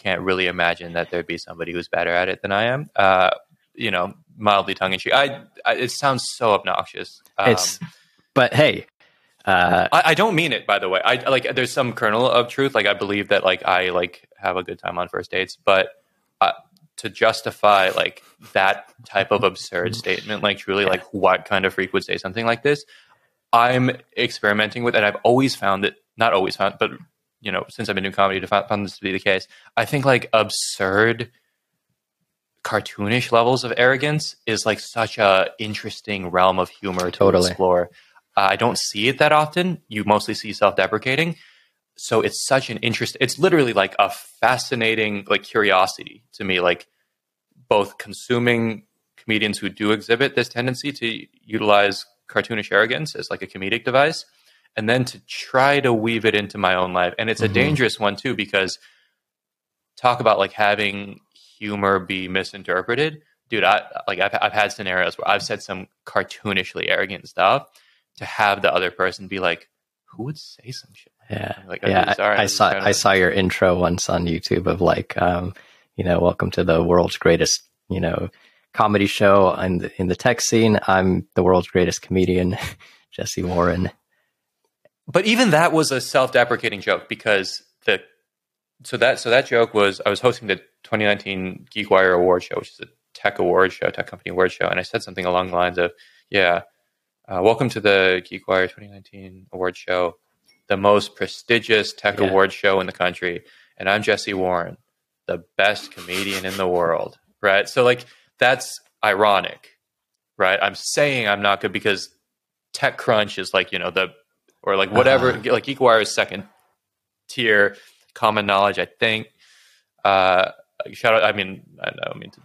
can't really imagine that there'd be somebody who's better at it than I am." Uh, you know, mildly tongue in cheek. I, I, it sounds so obnoxious. Um, it's, but hey, uh, I, I, don't mean it, by the way. I like. There's some kernel of truth. Like I believe that like I like have a good time on first dates, but uh, to justify like that type of absurd statement, like truly, like what kind of freak would say something like this? I'm experimenting with, and I've always found it, not always found, but you know, since I've been doing comedy, found this to be the case. I think like absurd, cartoonish levels of arrogance is like such a interesting realm of humor to totally. explore. I don't see it that often. You mostly see self-deprecating, so it's such an interest it's literally like a fascinating like curiosity to me like both consuming comedians who do exhibit this tendency to utilize cartoonish arrogance as like a comedic device and then to try to weave it into my own life and it's mm-hmm. a dangerous one too because talk about like having humor be misinterpreted dude i like I've, I've had scenarios where i've said some cartoonishly arrogant stuff to have the other person be like who would say some shit yeah, like, yeah. Sorry, I, I saw I saw your intro once on YouTube of like, um, you know, welcome to the world's greatest, you know, comedy show in the, in the tech scene. I'm the world's greatest comedian, Jesse Warren. But even that was a self-deprecating joke because the so that so that joke was I was hosting the 2019 GeekWire Award Show, which is a tech award show, tech company award show, and I said something along the lines of, "Yeah, uh, welcome to the GeekWire 2019 award show." the most prestigious tech yeah. award show in the country, and I'm Jesse Warren, the best comedian in the world, right? So like that's ironic, right? I'm saying I'm not good because TechCrunch is like you know the or like whatever uh-huh. like GeekWire is second tier common knowledge, I think. Uh, shout out! I mean, I know, I mean, to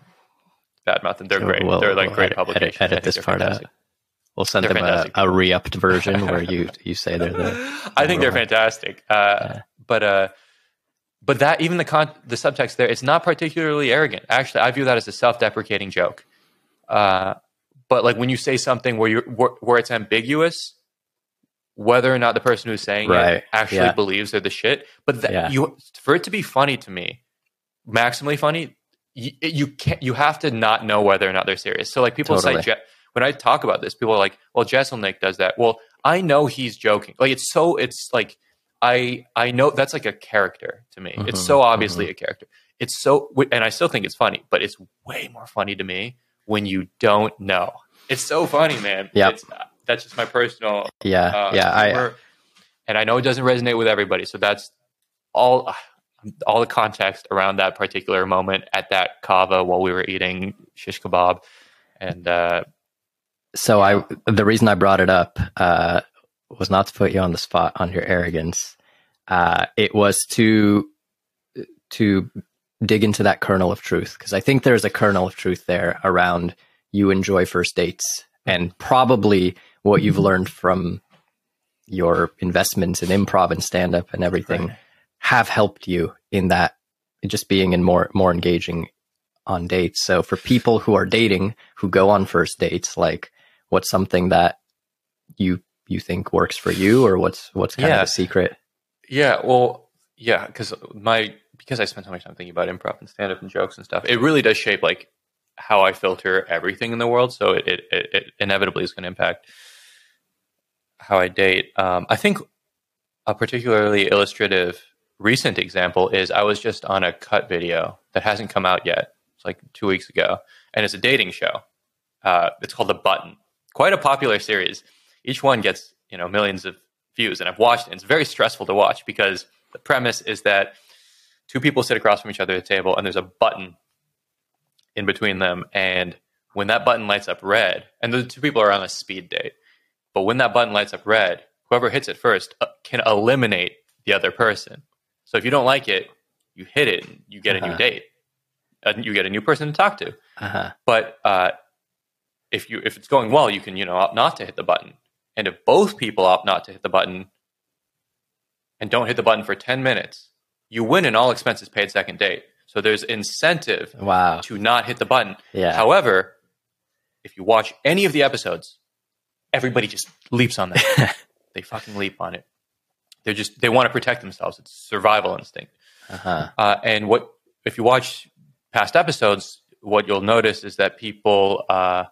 badmouth them. They're so great. We'll, They're like we'll great edit, publications. Edit, edit this part fantastic. out. We'll send they're them a, a, re-upped version where you you say they're the. I think they're fantastic, uh, yeah. but uh, but that even the con- the subtext there, it's not particularly arrogant. Actually, I view that as a self-deprecating joke. Uh, but like when you say something where you where, where, it's ambiguous, whether or not the person who's saying right. it actually yeah. believes they're the shit, but that yeah. you for it to be funny to me, maximally funny, you, you can't you have to not know whether or not they're serious. So like people totally. say when I talk about this, people are like, "Well, Jeselnik does that." Well, I know he's joking. Like it's so it's like I I know that's like a character to me. Mm-hmm, it's so obviously mm-hmm. a character. It's so and I still think it's funny, but it's way more funny to me when you don't know. It's so funny, man. Yeah, that's just my personal. Yeah, uh, yeah. Humor. I and I know it doesn't resonate with everybody, so that's all. all the context around that particular moment at that kava while we were eating shish kebab, and uh, so I the reason I brought it up uh, was not to put you on the spot on your arrogance. Uh, it was to to dig into that kernel of truth because I think there's a kernel of truth there around you enjoy first dates and probably what you've learned from your investments in improv and stand up and everything right. have helped you in that just being in more more engaging on dates. So for people who are dating who go on first dates, like what's something that you you think works for you or what's what's kind yeah. of the secret? Yeah, well, yeah, because my because I spent so much time thinking about improv and stand up and jokes and stuff, it really does shape like how I filter everything in the world. So it, it, it inevitably is going to impact how I date. Um, I think a particularly illustrative recent example is I was just on a cut video that hasn't come out yet. It's like two weeks ago, and it's a dating show. Uh, it's called The Button. Quite a popular series. Each one gets you know millions of views, and I've watched it. It's very stressful to watch because the premise is that two people sit across from each other at a table, and there's a button in between them, and when that button lights up red, and the two people are on a speed date, but when that button lights up red, whoever hits it first uh, can eliminate the other person. So if you don't like it, you hit it, and you get uh-huh. a new uh-huh. date, uh, you get a new person to talk to. Uh-huh. But uh, if you if it's going well, you can you know opt not to hit the button. And if both people opt not to hit the button and don't hit the button for ten minutes, you win an all expenses paid second date. So there's incentive wow. to not hit the button. Yeah. However, if you watch any of the episodes, everybody just leaps on that. they fucking leap on it. They're just they want to protect themselves. It's survival instinct. Uh-huh. Uh, and what if you watch past episodes? What you'll notice is that people, uh,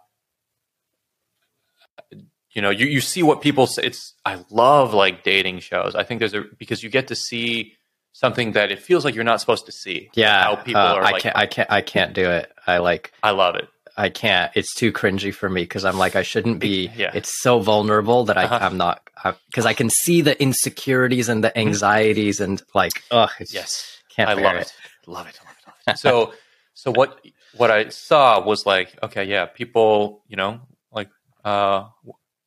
you know, you you see what people say. It's I love like dating shows. I think there's a because you get to see something that it feels like you're not supposed to see. Yeah, how people uh, are. I like, can't. I can't. I can't do it. I like. I love it. I can't. It's too cringy for me because I'm like I shouldn't be. Yeah. It's so vulnerable that I, uh-huh. I'm not because I can see the insecurities and the mm-hmm. anxieties and like oh yes, can't. I love it. it. Love it. Love it. Love it. so so what what I saw was like okay yeah people you know uh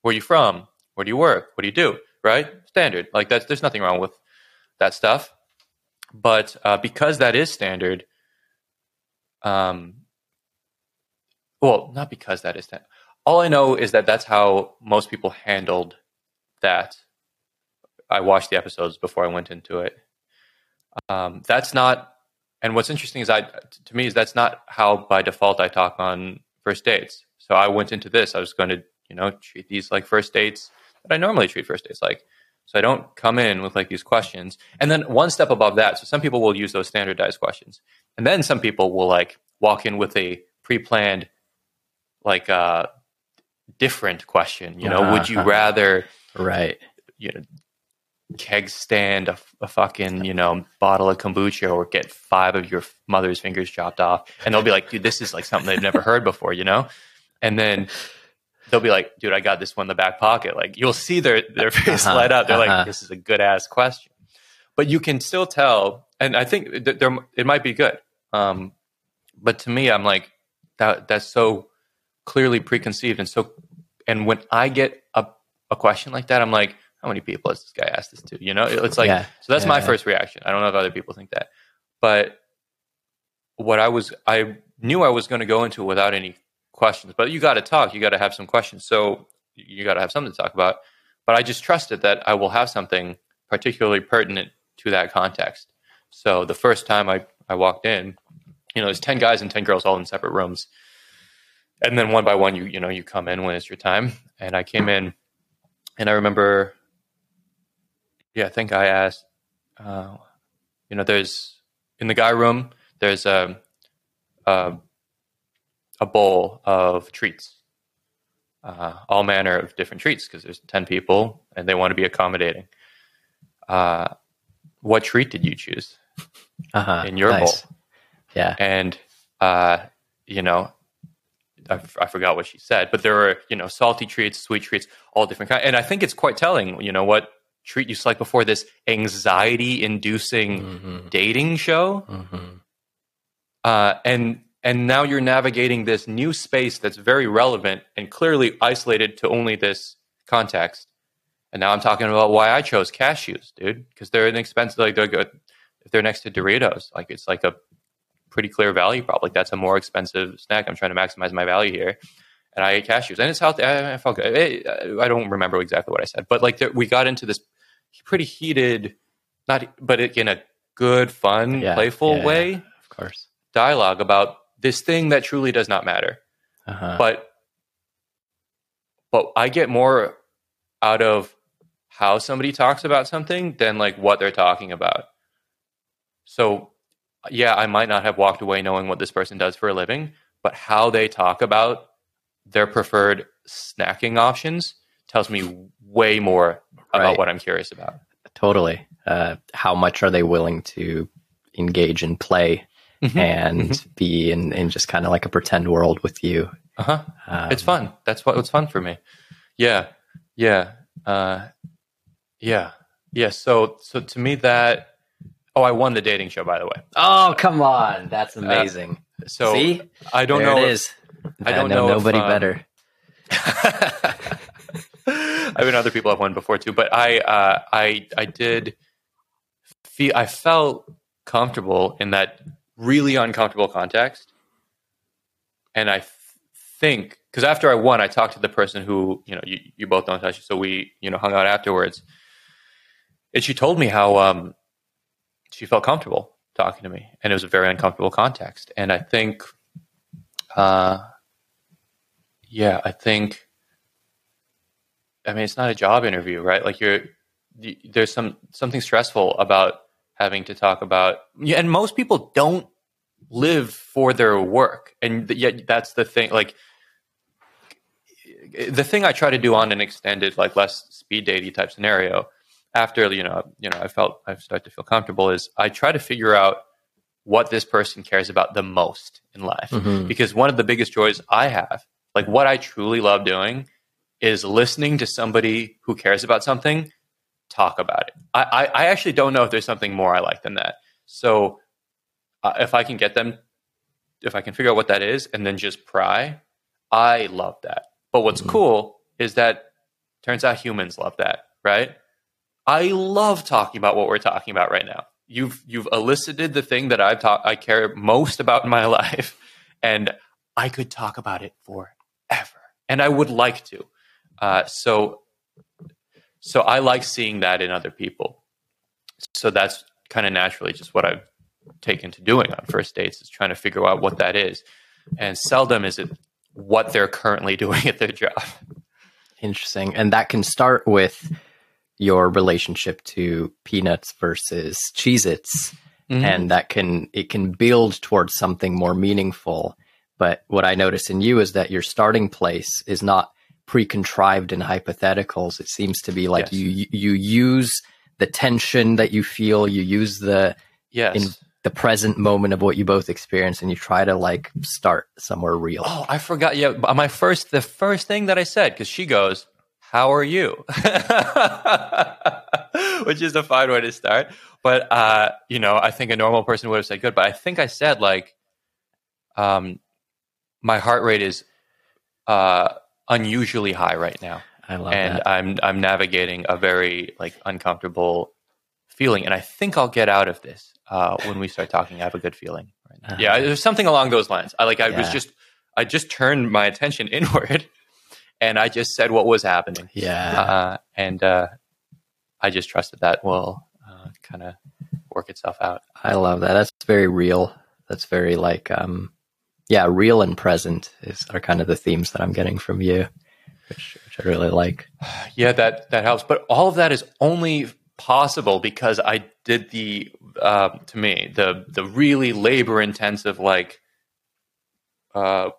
where are you from where do you work what do you do right standard like that's there's nothing wrong with that stuff but uh, because that is standard, um, well, not because that is standard. All I know is that that's how most people handled that. I watched the episodes before I went into it. Um, that's not, and what's interesting is I, to me, is that's not how by default I talk on first dates. So I went into this. I was going to, you know, treat these like first dates that I normally treat first dates like. So I don't come in with like these questions. And then one step above that, so some people will use those standardized questions. And then some people will like walk in with a pre-planned like uh different question, you know, uh-huh. would you rather right, you know, keg stand a, a, fucking, you know, bottle of kombucha or get five of your mother's fingers chopped off. And they'll be like, dude, this is like something they've never heard before, you know? And then they'll be like, dude, I got this one in the back pocket. Like you'll see their their face uh-huh, light up. They're uh-huh. like, this is a good ass question. But you can still tell, and I think th- there it might be good. Um, but to me, I'm like that. That's so clearly preconceived, and so. And when I get a a question like that, I'm like, how many people has this guy asked this to? You know, it's like yeah, so. That's yeah, my yeah. first reaction. I don't know if other people think that, but what I was, I knew I was going to go into it without any questions. But you got to talk. You got to have some questions. So you got to have something to talk about. But I just trusted that I will have something particularly pertinent to that context. So the first time I, I walked in, you know, there's 10 guys and 10 girls all in separate rooms. And then one by one, you, you know, you come in when it's your time. And I came in and I remember, yeah, I think I asked, uh, you know, there's in the guy room, there's a, a a bowl of treats, uh, all manner of different treats because there's 10 people and they want to be accommodating. Uh, what treat did you choose uh-huh, in your nice. bowl? Yeah. And, uh, you know, I, f- I forgot what she said, but there were, you know, salty treats, sweet treats, all different kinds. And I think it's quite telling, you know, what treat you select before this anxiety inducing Mhm. dating show Mhm. uh, and and now you're navigating this new space that's very relevant and clearly isolated to only this context. And now i'm talking about why i chose cashews dude because they're inexpensive like they're good. If they're next to doritos like it's like a pretty clear value prop. Like that's a more expensive snack. I'm trying to maximize my value here. And i ate cashews. And it's healthy. I, I felt good I, I don't remember exactly what i said but like there, we got into this pretty heated not but in a good fun Yeah, playful yeah. way Of course. dialogue about this thing that truly does not matter. Uh-huh. But but I get more out of how somebody talks about something than like what they're talking about. So yeah, I might not have walked away knowing what this person does for a living, but how they talk about their preferred snacking options tells me way more about Right. what I'm curious about. Totally. Uh, how much are they willing to engage in play Mm-hmm. and be in, in just kind of like a pretend world with you? Uh-huh. Um, it's fun. That's what what's fun for me. Yeah, yeah, uh, yeah, yeah. So, so to me, that oh, I won the dating show, by the way. Oh, come on. That's amazing. So See? I don't there know. it if- is. I don't know, know if, nobody um, better. I mean, other people have won before too, but I, uh, I, I did feel, I felt comfortable in that really uncomfortable context, and I th- think because after I won, I talked to the person who you know you, you both know Natasha, so we you know hung out afterwards, and she told me how um, she felt comfortable talking to me, and it was a very uncomfortable context, and I think, uh, yeah, I think. I mean, it's not a job interview, right? Like you're, there's some something stressful about having to talk about, yeah, and most people don't live for their work, and yet that's the thing. Like the thing I try to do on an extended, like less speed dating type scenario, after you know, you know, I felt I start to feel comfortable, is I try to figure out what this person cares about the most in life, Mhm. because one of the biggest joys I have, like what I truly love doing, is listening to somebody who cares about something talk about it. I, I, I actually don't know if there's something more I like than that. So uh, if I can get them, if I can figure out what that is and then just pry, I love that. But what's Mhm. cool is that turns out humans love that, right? I love talking about what we're talking about right now. You've you've elicited the thing that I've taught I care most about in my life, and I could talk about it forever, and I would like to. Uh, so, so I like seeing that in other people. So that's kind of naturally just what I've taken to doing on first dates is trying to figure out what that is, and seldom is it what they're currently doing at their job. Interesting. And that can start with your relationship to peanuts versus Cheez Its. Mm-hmm. And that can, it can build towards something more meaningful. But what I notice in you is that your starting place is not pre-contrived in hypotheticals. It seems to be like Yes. you, you use the tension that you feel, you use the, yes. in the present moment of what you both experience and you try to like start somewhere real. Oh, I forgot. Yeah, my first, the first thing that I said, because she goes, "How are you?" Which is a fine way to start. But uh, you know, I think a normal person would have said good. But I think I said like, um, my heart rate is uh, unusually high right now, I love and that. I'm I'm navigating a very like uncomfortable feeling, and I think I'll get out of this uh, when we start talking. I have a good feeling. Right now. Uh-huh. Yeah, there's something along those lines. I like. I was just. I just turned my attention inward, and I just said what was happening. Yeah. Uh, and uh, I just trusted that will uh, kind of work itself out. I love that. That's very real. That's very like um yeah, real and present is are kind of the themes that I'm getting from you, which which I really like. Yeah, that that helps. But all of that is only possible because I did the uh, to me the the really labor intensive like uh,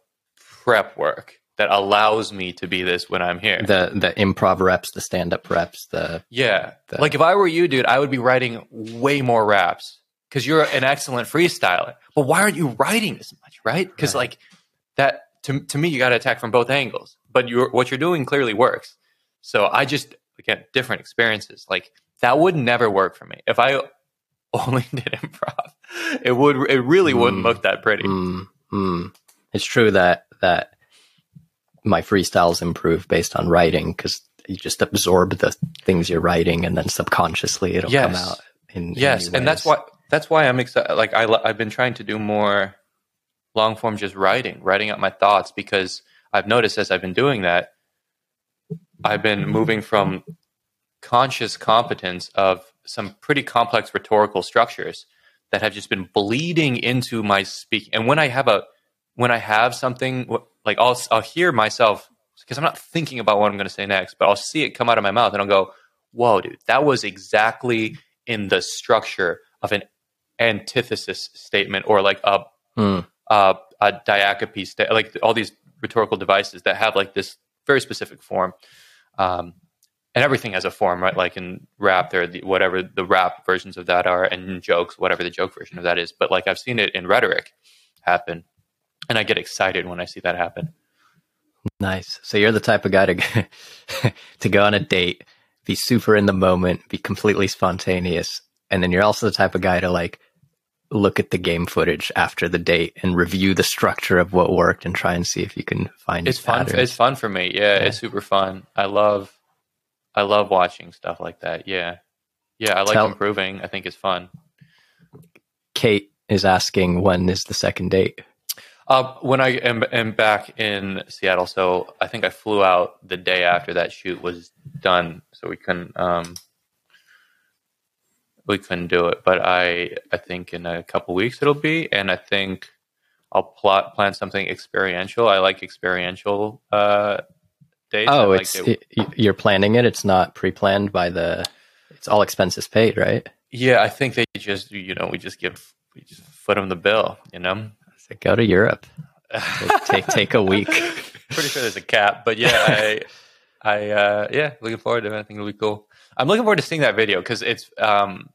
prep work that allows me to be this when I'm here. The the improv reps, the stand up reps, the yeah, the- like if I were you, dude, I would be writing way more raps because you're an excellent freestyler. But why aren't you writing as right? Because Right. like that to to me, you got to attack from both angles. But you're what you're doing clearly works. So I just again different experiences. Like that would never work for me if I only did improv. It would it really wouldn't Mm. look that pretty. Mm, mm. It's true that that my freestyles improve based on writing because you just absorb the things you're writing, and then subconsciously it'll come out. In, in Yes, new and that's why that's why I'm excited. Like I I've been trying to do more long form, just writing, writing out my thoughts because I've noticed as I've been doing that, I've been moving from conscious competence of some pretty complex rhetorical structures that have just been bleeding into my speaking. And when I have a when I have something like I'll I'll hear myself because I'm not thinking about what I'm going to say next, but I'll see it come out of my mouth and I'll go, "Whoa, dude, that was exactly in the structure of an antithesis statement or like a Mm, uh, a diacope sta- like all these rhetorical devices that have like this very specific form. Um, and everything has a form, right? Like in rap, there, the, whatever the rap versions of that are, and in jokes, whatever the joke version of that is. But like I've seen it in rhetoric happen, and I get excited when I see that happen. nice. So you're the type of guy to to go on a date, be super in the moment, be completely spontaneous, and then you're also the type of guy to like look at the game footage after the date and review the structure of what worked and try and see if you can find It's fun. patterns. It's fun for me. Yeah, Yeah. it's super fun. I love, I love watching stuff like that. Yeah, yeah. I like Tell- improving. I think it's fun. Kate is asking when is the second date? Uh, when I am, am back in Seattle, so I think I flew out the day after that shoot was done, so we couldn't um, we couldn't do it. But I I think in a couple weeks it'll be, and I think I'll plot plan something experiential. I like experiential uh, dates. I Oh, like it's it- you're planning it. It's not pre-planned by the. It's all expenses paid, right? yeah. I think they just you know we just give we just foot them the bill. You know, So go to Europe. Take take, take a week. pretty sure there's a cap, but yeah, I, I, uh, yeah, looking forward to it. I think it'll be cool. I'm looking forward to seeing that video because it's, um,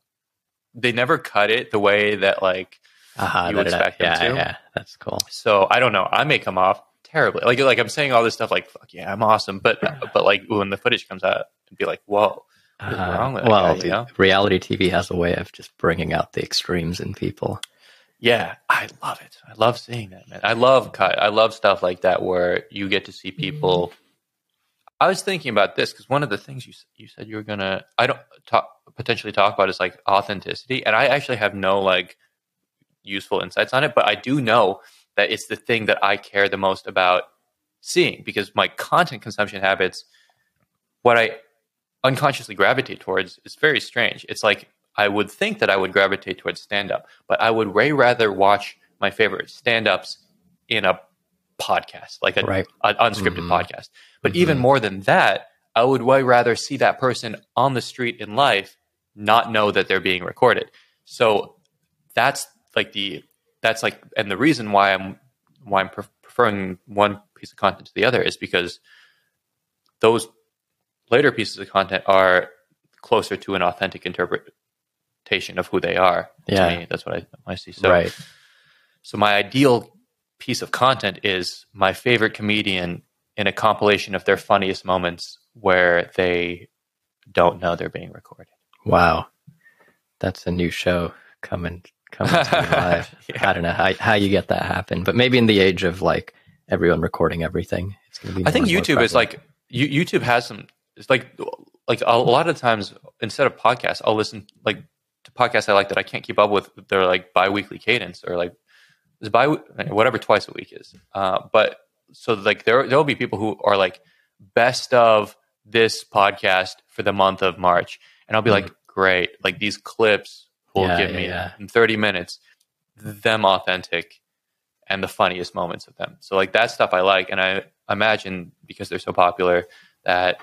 they never cut it the way that like, Uh-huh, You that- expect them yeah, to? yeah, that's cool. so I don't know. I may come off terribly. Like, like I'm saying all this stuff like, fuck yeah, I'm awesome. But, but like when the footage comes out, it'd be like, whoa, Uh, wrong with that well, guy, you know? reality TV has a way of just bringing out the extremes in people. yeah, I love it. I love seeing that, man. I love cut. I love stuff like that where you get to see people. I was thinking about this because one of the things you you said you were gonna I don't talk potentially talk about is like authenticity, and I actually have no like useful insights on it, but I do know that it's the thing that I care the most about seeing because my content consumption habits, what I unconsciously gravitate towards is very strange. It's like I would think that I would gravitate towards stand up, but I would way rather watch my favorite stand ups in a podcast, like a, Right. an unscripted Mhm. podcast. But Mhm. even more than that, I would way rather see that person on the street in life not know that they're being recorded. So that's like the that's like and the reason why I'm why I'm preferring one piece of content to the other is because those later pieces of content are closer to an authentic interpretation of who they are. Yeah. To me, that's what I, I see. So right. so my ideal piece of content is my favorite comedian in a compilation of their funniest moments where they don't know they're being recorded. Wow. That's a new show coming coming to me live. Yeah. I don't know how how you get that happen, but maybe in the age of like everyone recording everything, it's gonna be. I think more and more YouTube is like you, YouTube has some. It's like like a lot of times instead of podcasts, I'll listen like to podcasts I like that I can't keep up with. They're like biweekly cadence or like it's bi whatever twice a week is. Uh, but so like there there will be people who are like best of this podcast for the month of March, and I'll be like, great, like these clips will Yeah, give me yeah. in thirty minutes them authentic and the funniest moments of them. So like that stuff I like, and I imagine because they're so popular that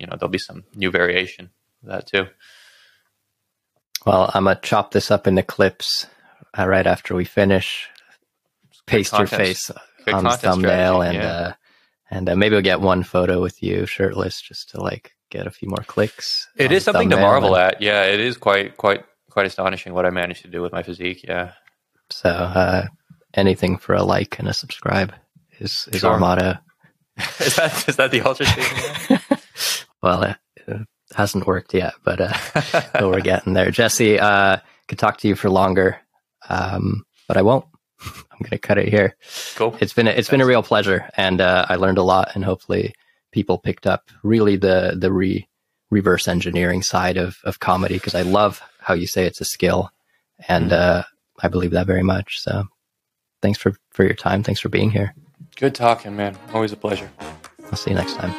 you know there'll be some new variation of that too. Well, I'm gonna chop this up into clips uh, right after we finish. Paste your face good on the thumbnail, strategy, and yeah. uh, and uh, maybe we'll get one photo with you shirtless, just to like get a few more clicks. It is something to marvel and at. Yeah, it is quite quite quite astonishing what I managed to do with my physique. Yeah, So uh, anything for a like and a subscribe is is Sure. our motto. is that is that the Ultraspeaking? well, uh, it hasn't worked yet, but uh, but we're getting there. Jesse, uh, could talk to you for longer, um, but I won't. I'm going to cut it here. Cool. It's been a, it's Thanks. been a real pleasure, and uh, I learned a lot, and hopefully people picked up really the the re reverse engineering side of of comedy because I love how you say it's a skill, and mm-hmm. uh, I believe that very much. So, thanks for for your time. Thanks for being here. Good talking, man. Always a pleasure. I'll see you next time.